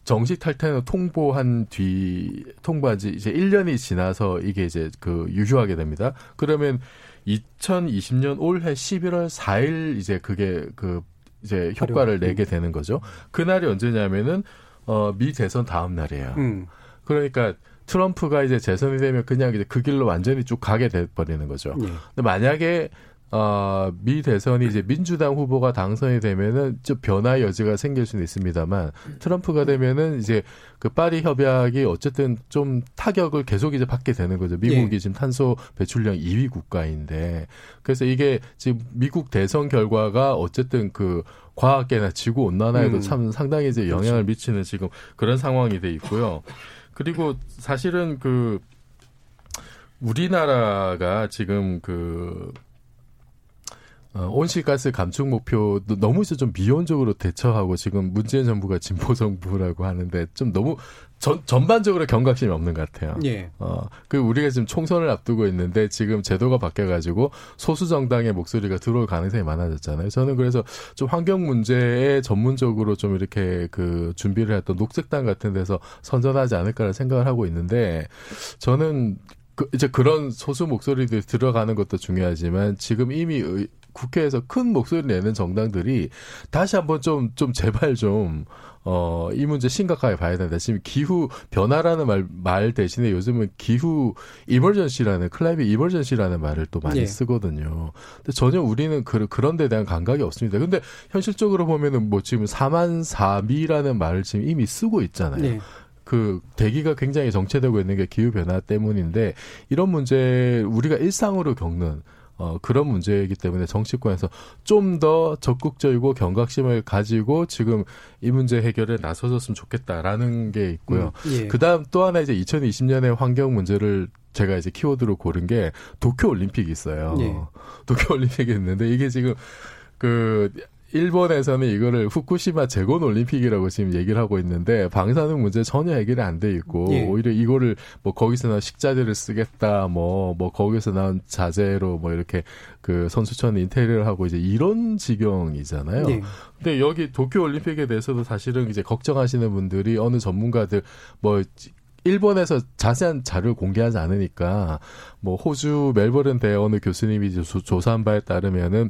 정식 탈퇴는 통보한 뒤 통보한 지 이제 1년이 지나서 이게 이제 그 유효하게 됩니다. 그러면 2020년 올해 11월 4일 이제 그게 그 이제 효과를 내게 되는 거죠. 그날이 언제냐면은 어, 미 대선 다음 날이에요. 음. 그러니까 트럼프가 이제 재선이 되면 그냥 이제 그 길로 완전히 쭉 가게 돼 버리는 거죠. 예. 근데 만약에 어, 미 대선이 이제 민주당 후보가 당선이 되면은 좀 변화 여지가 생길 수는 있습니다만 트럼프가 되면은 이제 그 파리 협약이 어쨌든 좀 타격을 계속 이제 받게 되는 거죠. 미국이 예. 지금 탄소 배출량 2위 국가인데 그래서 이게 지금 미국 대선 결과가 어쨌든 그 과학계나 지구 온난화에도 음. 참 상당히 이제 영향을 그렇죠. 미치는 지금 그런 상황이 돼 있고요. 그리고 사실은 그 우리나라가 지금 그 어, 온실가스 감축 목표도 너무 이제 좀 미온적으로 대처하고 지금 문재인 정부가 진보 정부라고 하는데 좀 너무 전, 전반적으로 경각심이 없는 것 같아요. 예. 어, 그 우리가 지금 총선을 앞두고 있는데 지금 제도가 바뀌어가지고 소수 정당의 목소리가 들어올 가능성이 많아졌잖아요. 저는 그래서 좀 환경 문제에 전문적으로 좀 이렇게 그 준비를 했던 녹색당 같은 데서 선전하지 않을까라는 생각을 하고 있는데 저는 그 이제 그런 소수 목소리들 들어가는 것도 중요하지만 지금 이미 의, 국회에서 큰 목소리 내는 정당들이 다시 한번 좀, 좀 제발 좀, 어, 이 문제 심각하게 봐야 된다. 지금 기후 변화라는 말, 말 대신에 요즘은 기후 이멀전시라는, 클라이비 이멀전시라는 말을 또 많이 네. 쓰거든요. 근데 전혀 우리는 그, 그런 데 대한 감각이 없습니다. 근데 현실적으로 보면은 뭐 지금 4만 4미라는 말을 지금 이미 쓰고 있잖아요. 네. 그 대기가 굉장히 정체되고 있는 게 기후 변화 때문인데 이런 문제 우리가 일상으로 겪는 어, 그런 문제이기 때문에 정치권에서 좀 더 적극적이고 경각심을 가지고 지금 이 문제 해결에 나서줬으면 좋겠다라는 게 있고요. 음, 예. 그 다음 또 하나 이제 2020년에 환경 문제를 제가 이제 키워드로 고른 게 도쿄 올림픽이 있어요. 예. 도쿄 올림픽이 있는데 이게 지금 그 일본에서는 이거를 후쿠시마 재건 올림픽이라고 지금 얘기를 하고 있는데 방사능 문제 전혀 해결이 안 돼 있고 예. 오히려 이거를 뭐 거기서 나온 식자재를 쓰겠다 뭐뭐 뭐 거기서 나온 자재로 뭐 이렇게 그 선수촌 인테리어를 하고 이제 이런 지경이잖아요. 예. 근데 여기 도쿄 올림픽에 대해서도 사실은 이제 걱정하시는 분들이 어느 전문가들 뭐 일본에서 자세한 자료를 공개하지 않으니까 뭐 호주 멜버른 대 어느 교수님이 조사한 바에 따르면은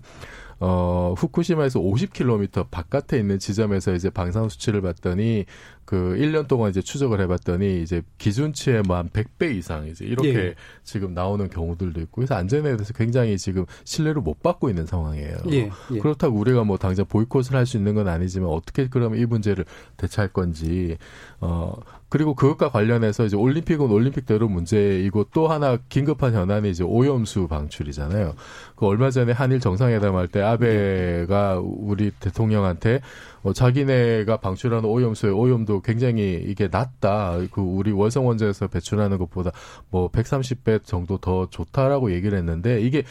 어, 후쿠시마에서 50km 바깥에 있는 지점에서 이제 방사능 수치를 봤더니 그 1년 동안 이제 추적을 해봤더니 이제 기준치의 뭐한 100배 이상 이제 이렇게 예. 지금 나오는 경우들도 있고 그래서 안전에 대해서 굉장히 지금 신뢰를 못 받고 있는 상황이에요. 예. 예. 그렇다고 우리가 뭐 당장 보이콧을 할 수 있는 건 아니지만 어떻게 그러면 이 문제를 대처할 건지 어 그리고 그것과 관련해서 이제 올림픽은 올림픽대로 문제이고 또 하나 긴급한 현안이 이제 오염수 방출이잖아요. 그 얼마 전에 한일 정상회담 할 때 아베가 우리 대통령한테 어, 자기네가 방출하는 오염수의 오염도 굉장히 이게 낮다. 그 우리 월성 원자에서 배출하는 것보다 뭐 130배 정도 더 좋다라고 얘기를 했는데 이게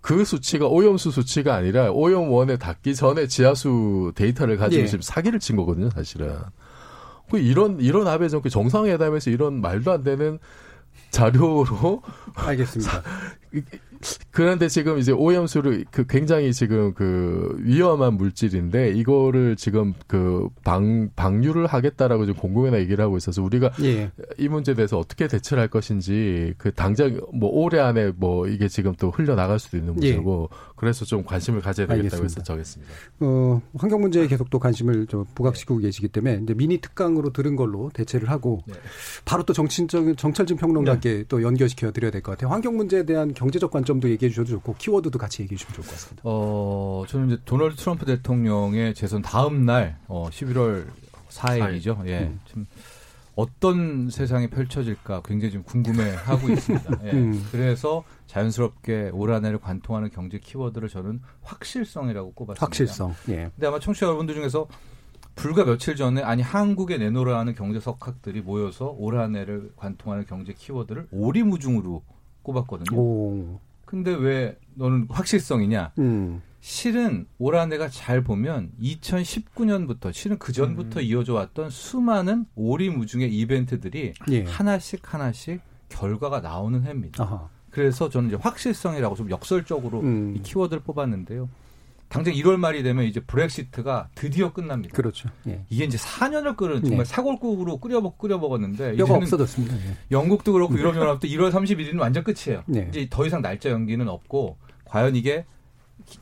그 수치가 오염수 수치가 아니라 오염원에 닿기 전에 지하수 데이터를 가지고 예. 지금 사기를 친 거거든요, 사실은. 그 이런 이런 아베 정권 정상회담에서 이런 말도 안 되는 자료로 알겠습니다. 그런데 지금 이제 오염수를 그 굉장히 지금 그 위험한 물질인데 이거를 지금 그 방 방류를 하겠다라고 지금 공공연하 얘기를 하고 있어서 우리가 예. 이 문제에 대해서 어떻게 대처를 할 것인지 그 당장 뭐 올해 안에 뭐 이게 지금 또 흘려 나갈 수도 있는 문제고 예. 그래서 좀 관심을 가져야 되겠다고 해서 정했습니다. 어, 환경 문제에 계속 또 관심을 좀 부각시키고 네. 계시기 때문에 이제 미니 특강으로 들은 걸로 대체를 하고 네. 바로 또 정치적 정철진 평론가께 네. 또 연결시켜 드려야 될 것 같아요. 환경 문제에 대한 경 경제적 관점도 얘기해 주셔도 좋고 키워드도 같이 얘기해 주시면 좋을 것 같습니다. 어, 저는 이제 도널드 트럼프 대통령의 재선 다음 날 어, 11월 4일이죠. 예. 음. 좀 어떤 세상이 펼쳐질까 굉장히 좀 궁금해하고 [laughs] 있습니다. 예. 음. 그래서 자연스럽게 올 한해를 관통하는 경제 키워드를 저는 확실성이라고 꼽았습니다. 확실성. 예. 근데 아마 청취자 여러분들 중에서 불과 며칠 전에 아니 한국에 내놓으라 하는 경제 석학들이 모여서 올 한해를 관통하는 경제 키워드를 오리무중으로 꼽았거든요. 오. 근데 왜 너는 확실성이냐? 음. 실은 올 한 해가 잘 보면 2019년부터 실은 그 전부터 음. 이어져 왔던 수많은 오리무중의 이벤트들이 예. 하나씩 하나씩 결과가 나오는 해입니다. 아하. 그래서 저는 이제 확실성이라고 좀 역설적으로 음. 이 키워드를 뽑았는데요. 당장 1월 말이 되면 이제 브렉시트가 드디어 끝납니다. 그렇죠. 예. 이게 이제 4년을 끓은 정말 예. 사골국으로 끓여 먹 끓여 먹었는데 뼈가 없어졌습니다. 예. 영국도 그렇고 유럽 연합도 1월 31일은 완전 끝이에요. 네. 이제 더 이상 날짜 연기는 없고 과연 이게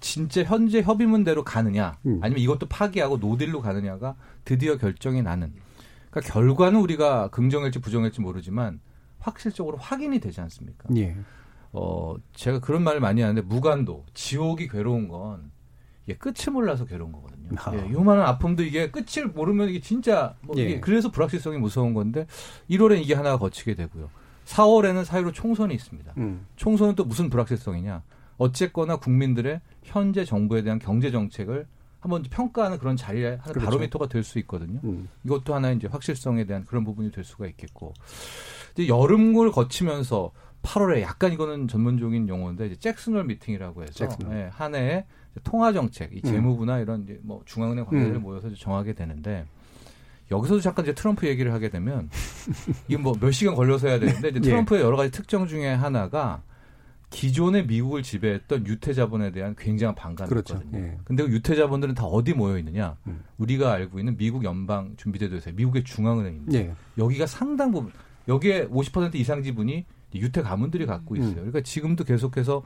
진짜 현재 협의문대로 가느냐 음. 아니면 이것도 파기하고 노딜로 가느냐가 드디어 결정이 나는. 그러니까 결과는 우리가 긍정일지 부정일지 모르지만 확실적으로 확인이 되지 않습니까? 예. 어, 제가 그런 말을 많이 하는데 무관도 지옥이 괴로운 건 이게 끝을 몰라서 괴로운 거거든요. 아. 예, 요만한 아픔도 이게 끝을 모르면 이게 진짜 뭐 이게 예. 그래서 불확실성이 무서운 건데 1월엔 이게 하나가 거치게 되고요. 4월에는 사유로 총선이 있습니다. 음. 총선은 또 무슨 불확실성이냐? 어쨌거나 국민들의 현재 정부에 대한 경제 정책을 한번 평가하는 그런 자리에 하는 그렇죠. 바로미터가 될 수 있거든요. 음. 이것도 하나의 이제 확실성에 대한 그런 부분이 될 수가 있겠고. 이제 여름을 거치면서 8월에 약간 이거는 전문적인 용어인데 이제 잭슨홀 미팅이라고 해서 예, 한 해에 통화 정책, 이 음. 재무부나 음. 이런 뭐 중앙은행 관계자들 음. 모여서 정하게 되는데 여기서도 잠깐 이제 트럼프 얘기를 하게 되면 [laughs] 이게 뭐 몇 시간 걸려서 해야 되는데 이제 예. 트럼프의 예. 여러 가지 특정 중에 하나가 기존의 미국을 지배했던 유태 자본에 대한 굉장한 반감이 그렇죠. 있거든요. 예. 근데 그 유태 자본들은 다 어디 모여 있느냐? 음. 우리가 알고 있는 미국 연방 준비제도에서 미국의 중앙은행입니다. 예. 여기가 상당 부분 여기에 50% 이상 지분이 유태 가문들이 갖고 있어요. 음. 그러니까 지금도 계속해서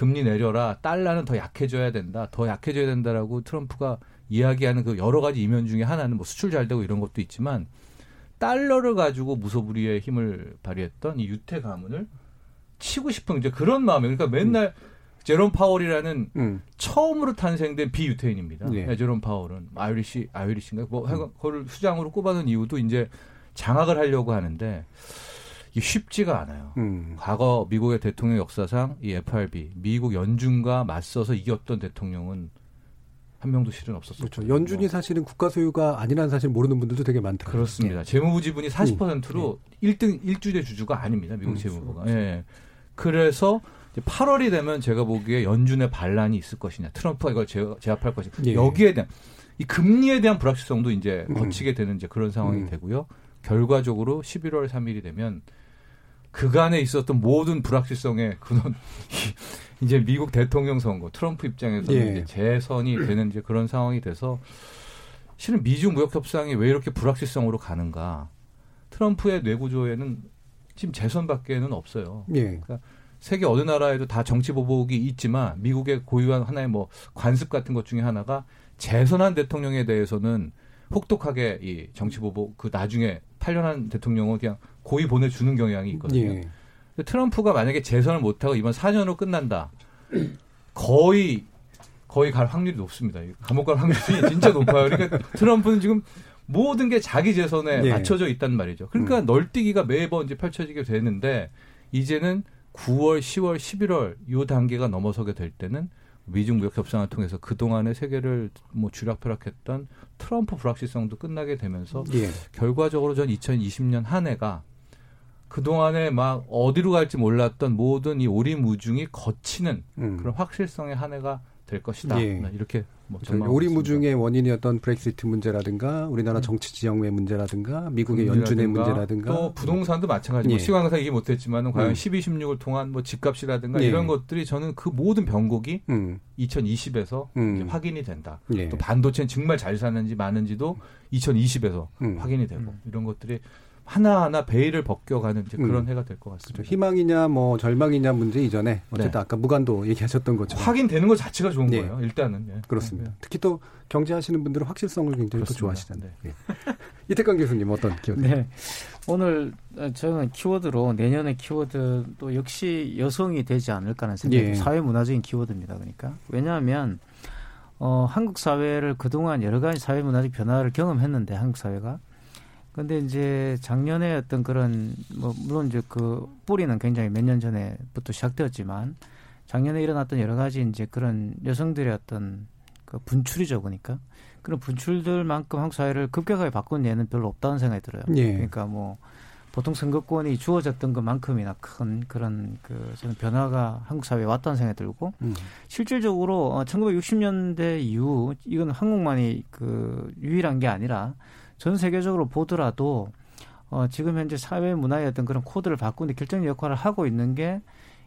금리 내려라, 달러는 더 약해져야 된다, 더 약해져야 된다라고 트럼프가 이야기하는 그 여러 가지 이면 중에 하나는 뭐 수출 잘 되고 이런 것도 있지만 달러를 가지고 무소불위의 힘을 발휘했던 이 유태 가문을 치고 싶은 이제 그런 마음에 그러니까 맨날 음. 제롬 파월이라는 음. 처음으로 탄생된 비유태인입니다. 네. 제롬 파월은 Irish Irish인가 뭐 음. 그걸 수장으로 꽂아놓은 이유도 이제 장악을 하려고 하는데 쉽지가 않아요. 음. 과거 미국의 대통령 역사상 이 FRB 미국 연준과 맞서서 이겼던 대통령은 한 명도 실은 없었어요. 그렇죠. 연준이 사실은 국가 소유가 아니라는 사실 모르는 분들도 되게 많더라고요. 그렇습니다. 예. 재무부 지분이 40%로 음. 예. 1등 1주제 주주가 아닙니다. 미국 음, 재무부가. 예. 그래서 8월이 되면 제가 보기에 연준의 반란이 있을 것이냐, 트럼프가 이걸 제압할 것이냐. 예. 여기에 대한 이 금리에 대한 불확실성도 이제 음. 거치게 되는 이제 그런 상황이 음. 되고요. 결과적으로 11월 3일이 되면 그간에 있었던 모든 불확실성의 그런 [laughs] 이제 미국 대통령 선거 트럼프 입장에서는 예. 이제 재선이 되는 이제 그런 상황이 돼서 실은 미중 무역 협상이 왜 이렇게 불확실성으로 가는가? 트럼프의 뇌구조에는 지금 재선밖에는 없어요. 예. 그러니까 세계 어느 나라에도 다 정치 보복이 있지만 미국의 고유한 하나의 뭐 관습 같은 것 중에 하나가 재선한 대통령에 대해서는 혹독하게 이 정치 보복 그 나중에 8년한 대통령을 그냥 고이 보내주는 경향이 있거든요. 예. 트럼프가 만약에 재선을 못하고 이번 4년으로 끝난다. 거의 거의 갈 확률이 높습니다. 감옥 갈 확률이 [laughs] 진짜 높아요. 그러니까 트럼프는 지금 모든 게 자기 재선에 예. 맞춰져 있단 말이죠. 그러니까 음. 널뛰기가 매번 이제 펼쳐지게 되는데 이제는 9월, 10월, 11월 요 단계가 넘어서게 될 때는 미중 무역 협상을 통해서 그동안의 세계를 뭐 쥐락펴락했던 트럼프 불확실성도 끝나게 되면서 예. 결과적으로 전 2020년 한 해가 그동안에 막 어디로 갈지 몰랐던 모든 이 오리무중이 거치는 음. 그런 확실성의 한 해가 될 것이다. 예. 네, 이렇게 뭐 오리무중의 원인이었던 브렉시트 문제라든가 우리나라 음. 정치 지형의 문제라든가 미국의 연준의 문제라든가 또 부동산도 마찬가지고 예. 시간 강사 얘기 못했지만은 과연 음. 12, 16을 통한 뭐 집값이라든가 예. 이런 것들이 저는 그 모든 변곡이 음. 2020에서 음. 확인이 된다. 예. 또 반도체는 정말 잘 사는지 많은지도 2020에서 음. 확인이 되고 음. 이런 것들이 하나하나 베일을 벗겨가는 이제 그런 음. 해가 될 것 같습니다. 그렇죠. 희망이냐 뭐 절망이냐 문제 이전에 어쨌든 네. 아까 무관도 얘기하셨던 것처럼 확인되는 것 자체가 좋은 네. 거예요. 일단은 예. 그렇습니다. 네. 특히 또 경제하시는 분들은 확실성을 굉장히 또 좋아하시잖아요. 네. 예. [laughs] 이태강 교수님 어떤 기억? 네. 오늘 저는 키워드로 내년의 키워드 또 역시 여성이 되지 않을까라는 생각이 예. 사회 문화적인 키워드입니다. 그러니까 왜냐하면 어, 한국 사회를 그동안 여러 가지 사회 문화적 변화를 경험했는데 한국 사회가 근데 이제 작년에 어떤 그런 뭐 물론 이제 그 뿌리는 굉장히 몇 년 전에부터 시작되었지만 작년에 일어났던 여러 가지 이제 그런 여성들의 어떤 그 분출이죠 그러니까 그런 분출들만큼 한국 사회를 급격하게 바꾼 예는 별로 없다는 생각이 들어요. 예. 그러니까 뭐 보통 선거권이 주어졌던 것만큼이나 큰 그런 그 저는 변화가 한국 사회에 왔다는 생각이 들고 음. 실질적으로 1960년대 어, 이후 이건 한국만이 그 유일한 게 아니라 전 세계적으로 보더라도 어 지금 현재 사회 문화의 어떤 그런 코드를 바꾸는 결정적 역할을 하고 있는 게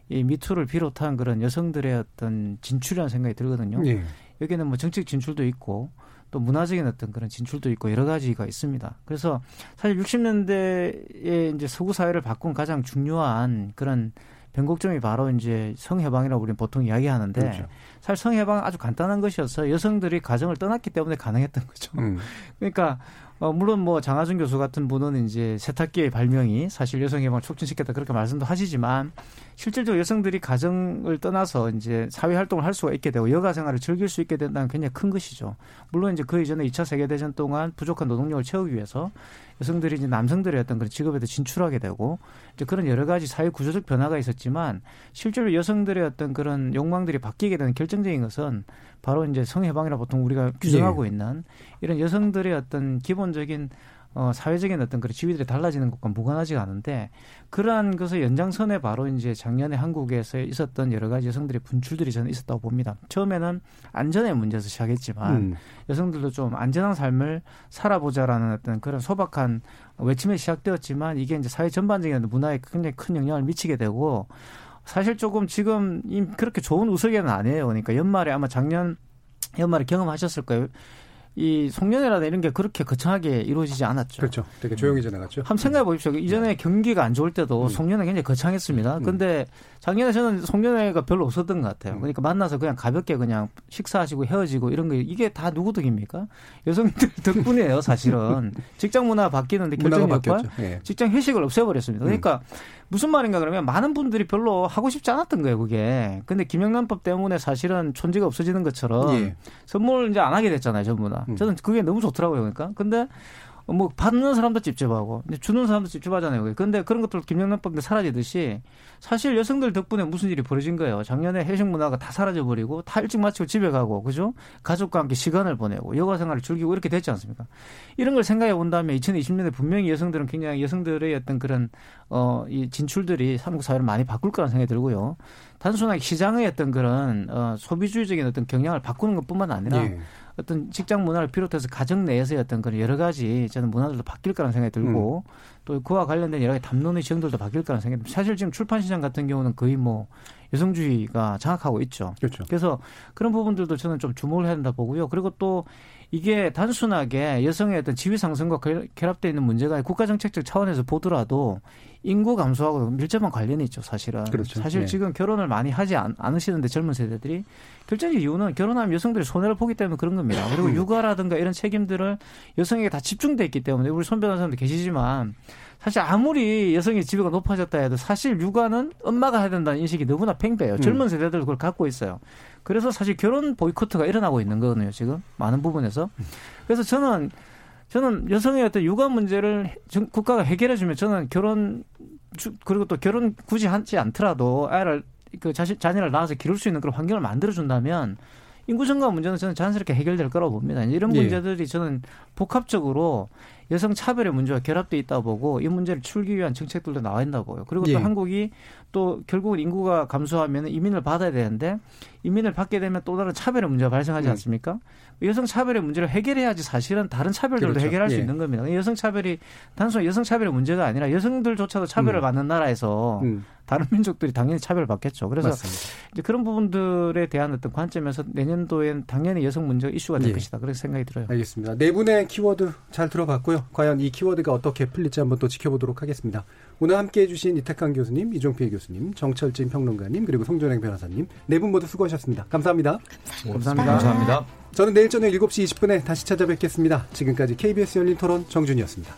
이 미투를 비롯한 그런 여성들의 어떤 진출이라는 생각이 들거든요. 예. 여기는 뭐 정책 진출도 있고 또 문화적인 어떤 그런 진출도 있고 여러 가지가 있습니다. 그래서 사실 60년대에 이제 서구 사회를 바꾼 가장 중요한 그런 변곡점이 바로 이제 성해방이라고 우리는 보통 이야기하는데 그렇죠. 사실 성해방 아주 간단한 것이어서 여성들이 가정을 떠났기 때문에 가능했던 거죠. 음. [laughs] 그러니까 어, 물론 뭐 장하준 교수 같은 분은 이제 세탁기의 발명이 사실 여성 해방을 촉진시켰다 그렇게 말씀도 하시지만 실질적으로 여성들이 가정을 떠나서 이제 사회 활동을 할 수가 있게 되고 여가 생활을 즐길 수 있게 된다는 굉장히 큰 것이죠. 물론 이제 그 이전에 2차 세계 대전 동안 부족한 노동력을 채우기 위해서 여성들이 이제 남성들의 어떤 그런 직업에도 진출하게 되고 이제 그런 여러 가지 사회 구조적 변화가 있었지만 실제로 여성들의 어떤 그런 욕망들이 바뀌게 되는 결정적인 것은 바로 이제 성해방이라 보통 우리가 규정하고 예. 있는 이런 여성들의 어떤 기본적인 어, 사회적인 어떤 그런 지위들이 달라지는 것과 무관하지가 않은데 그러한 것의 연장선에 바로 이제 작년에 한국에서 있었던 여러 가지 여성들의 분출들이 저는 있었다고 봅니다. 처음에는 안전의 문제에서 시작했지만 음. 여성들도 좀 안전한 삶을 살아보자라는 어떤 그런 소박한 외침에 시작되었지만 이게 이제 사회 전반적인 문화에 굉장히 큰 영향을 미치게 되고 사실 조금 지금 그렇게 좋은 우석에는 아니에요. 그러니까 연말에 아마 작년 연말에 경험하셨을 거예요. 이 송년회라든 이런 게 그렇게 거창하게 이루어지지 않았죠. 그렇죠. 되게 조용히 지나갔죠. 한번 생각해 보십시오. 이전에 네. 경기가 안 좋을 때도 음. 송년회 굉장히 거창했습니다. 음. 근데 작년에 저는 송년회가 별로 없었던 것 같아요. 음. 그러니까 만나서 그냥 가볍게 그냥 식사하시고 헤어지고 이런 거 이게 다 누구 덕입니까? 여성들 [laughs] 덕분이에요, 사실은. 직장 문화 바뀌는데 결정 역할, 네. 직장 회식을 없애버렸습니다. 그러니까 음. 무슨 말인가 그러면 많은 분들이 별로 하고 싶지 않았던 거예요, 그게. 근데 김영란법 때문에 사실은 촌지가 없어지는 것처럼 예. 선물 이제 안 하게 됐잖아요, 전부 다. 음. 저는 그게 너무 좋더라고요, 그러니까. 근데 뭐 받는 사람도 찝찝하고 주는 사람도 찝찝하잖아요. 그런데 그런 것들 김영란법인데 사라지듯이 사실 여성들 덕분에 무슨 일이 벌어진 거예요. 작년에 회식 문화가 다 사라져 버리고 다 일찍 마치고 집에 가고 그죠? 가족과 함께 시간을 보내고 여가 생활을 즐기고 이렇게 됐지 않습니까? 이런 걸 생각해 본다면 2020년에 분명히 여성들은 굉장히 여성들의 어떤 그런 어이 진출들이 한국 사회를 많이 바꿀 거라는 생각이 들고요. 단순하게 시장의 어떤 그런 어 소비주의적인 어떤 경향을 바꾸는 것뿐만 아니라 예. 어떤 직장 문화를 비롯해서 가정 내에서의 어떤 그런 여러 가지 저는 문화들도 바뀔 거라는 생각이 들고 음. 또 그와 관련된 여러 가지 담론의 지형들도 바뀔 거라는 생각이 듭니다. 사실 지금 출판 시장 같은 경우는 거의 뭐 여성주의가 장악하고 있죠. 그렇죠. 그래서 그런 부분들도 저는 좀 주목을 해야 된다 보고요. 그리고 또 이게 단순하게 여성의 어떤 지위 상승과 결합되어 있는 문제가 국가 정책적 차원에서 보더라도 인구 감소하고 밀접한 관련이 있죠, 사실은. 그렇죠. 사실 네. 지금 결혼을 많이 하지 않, 으시는데 젊은 세대들이 결정적 이유는 결혼하면 여성들이 손해를 보기 때문에 그런 겁니다. 그리고 음. 육아라든가 이런 책임들을 여성에게 다 집중돼 있기 때문에 우리 손 변호사님도 계시지만 사실 아무리 여성의 지위가 높아졌다 해도 사실 육아는 엄마가 해야 된다는 인식이 너무나 팽배해요. 음. 젊은 세대들 그걸 갖고 있어요. 그래서 사실 결혼 보이코트가 일어나고 있는 거거든요, 지금. 많은 부분에서. 그래서 저는 저는 여성의 어떤 육아 문제를 국가가 해결해 주면 저는 결혼 그리고 또 결혼 굳이 하지 않더라도 아이를 그 자식 자녀를 낳아서 기를 수 있는 그런 환경을 만들어 준다면 인구 증가 문제는 저는 자연스럽게 해결될 거라고 봅니다. 이런 예. 문제들이 저는 복합적으로 여성 차별의 문제와 결합돼 있다 보고 이 문제를 풀기 위한 정책들도 나와 있다 보요. 그리고 또 예. 한국이 또 결국은 인구가 감소하면 이민을 받아야 되는데 이민을 받게 되면 또 다른 차별의 문제가 발생하지 음. 않습니까? 여성 차별의 문제를 해결해야지 사실은 다른 차별들도 그렇죠. 해결할 예. 수 있는 겁니다. 여성 차별이 단순히 여성 차별의 문제가 아니라 여성들조차도 차별을 음. 받는 나라에서 음. 다른 민족들이 당연히 차별을 받겠죠. 그래서 맞습니다. 이제 그런 부분들에 대한 어떤 관점에서 내년도엔 당연히 여성 문제가 이슈가 될 예. 것이다. 그렇게 생각이 들어요. 알겠습니다. 네 분의 키워드 잘 들어봤고요. 과연 이 키워드가 어떻게 풀릴지 한번 또 지켜보도록 하겠습니다. 오늘 함께해 주신 이태강 교수님, 이종필 교수님, 정철진 평론가님, 그리고 송전행 변호사님 네 분 모두 수고하셨습니다. 감사합니다. 감사합니다. 감사합니다. 저는 내일 저녁 7시 20분에 다시 찾아뵙겠습니다. 지금까지 KBS 열린 토론 정준이었습니다.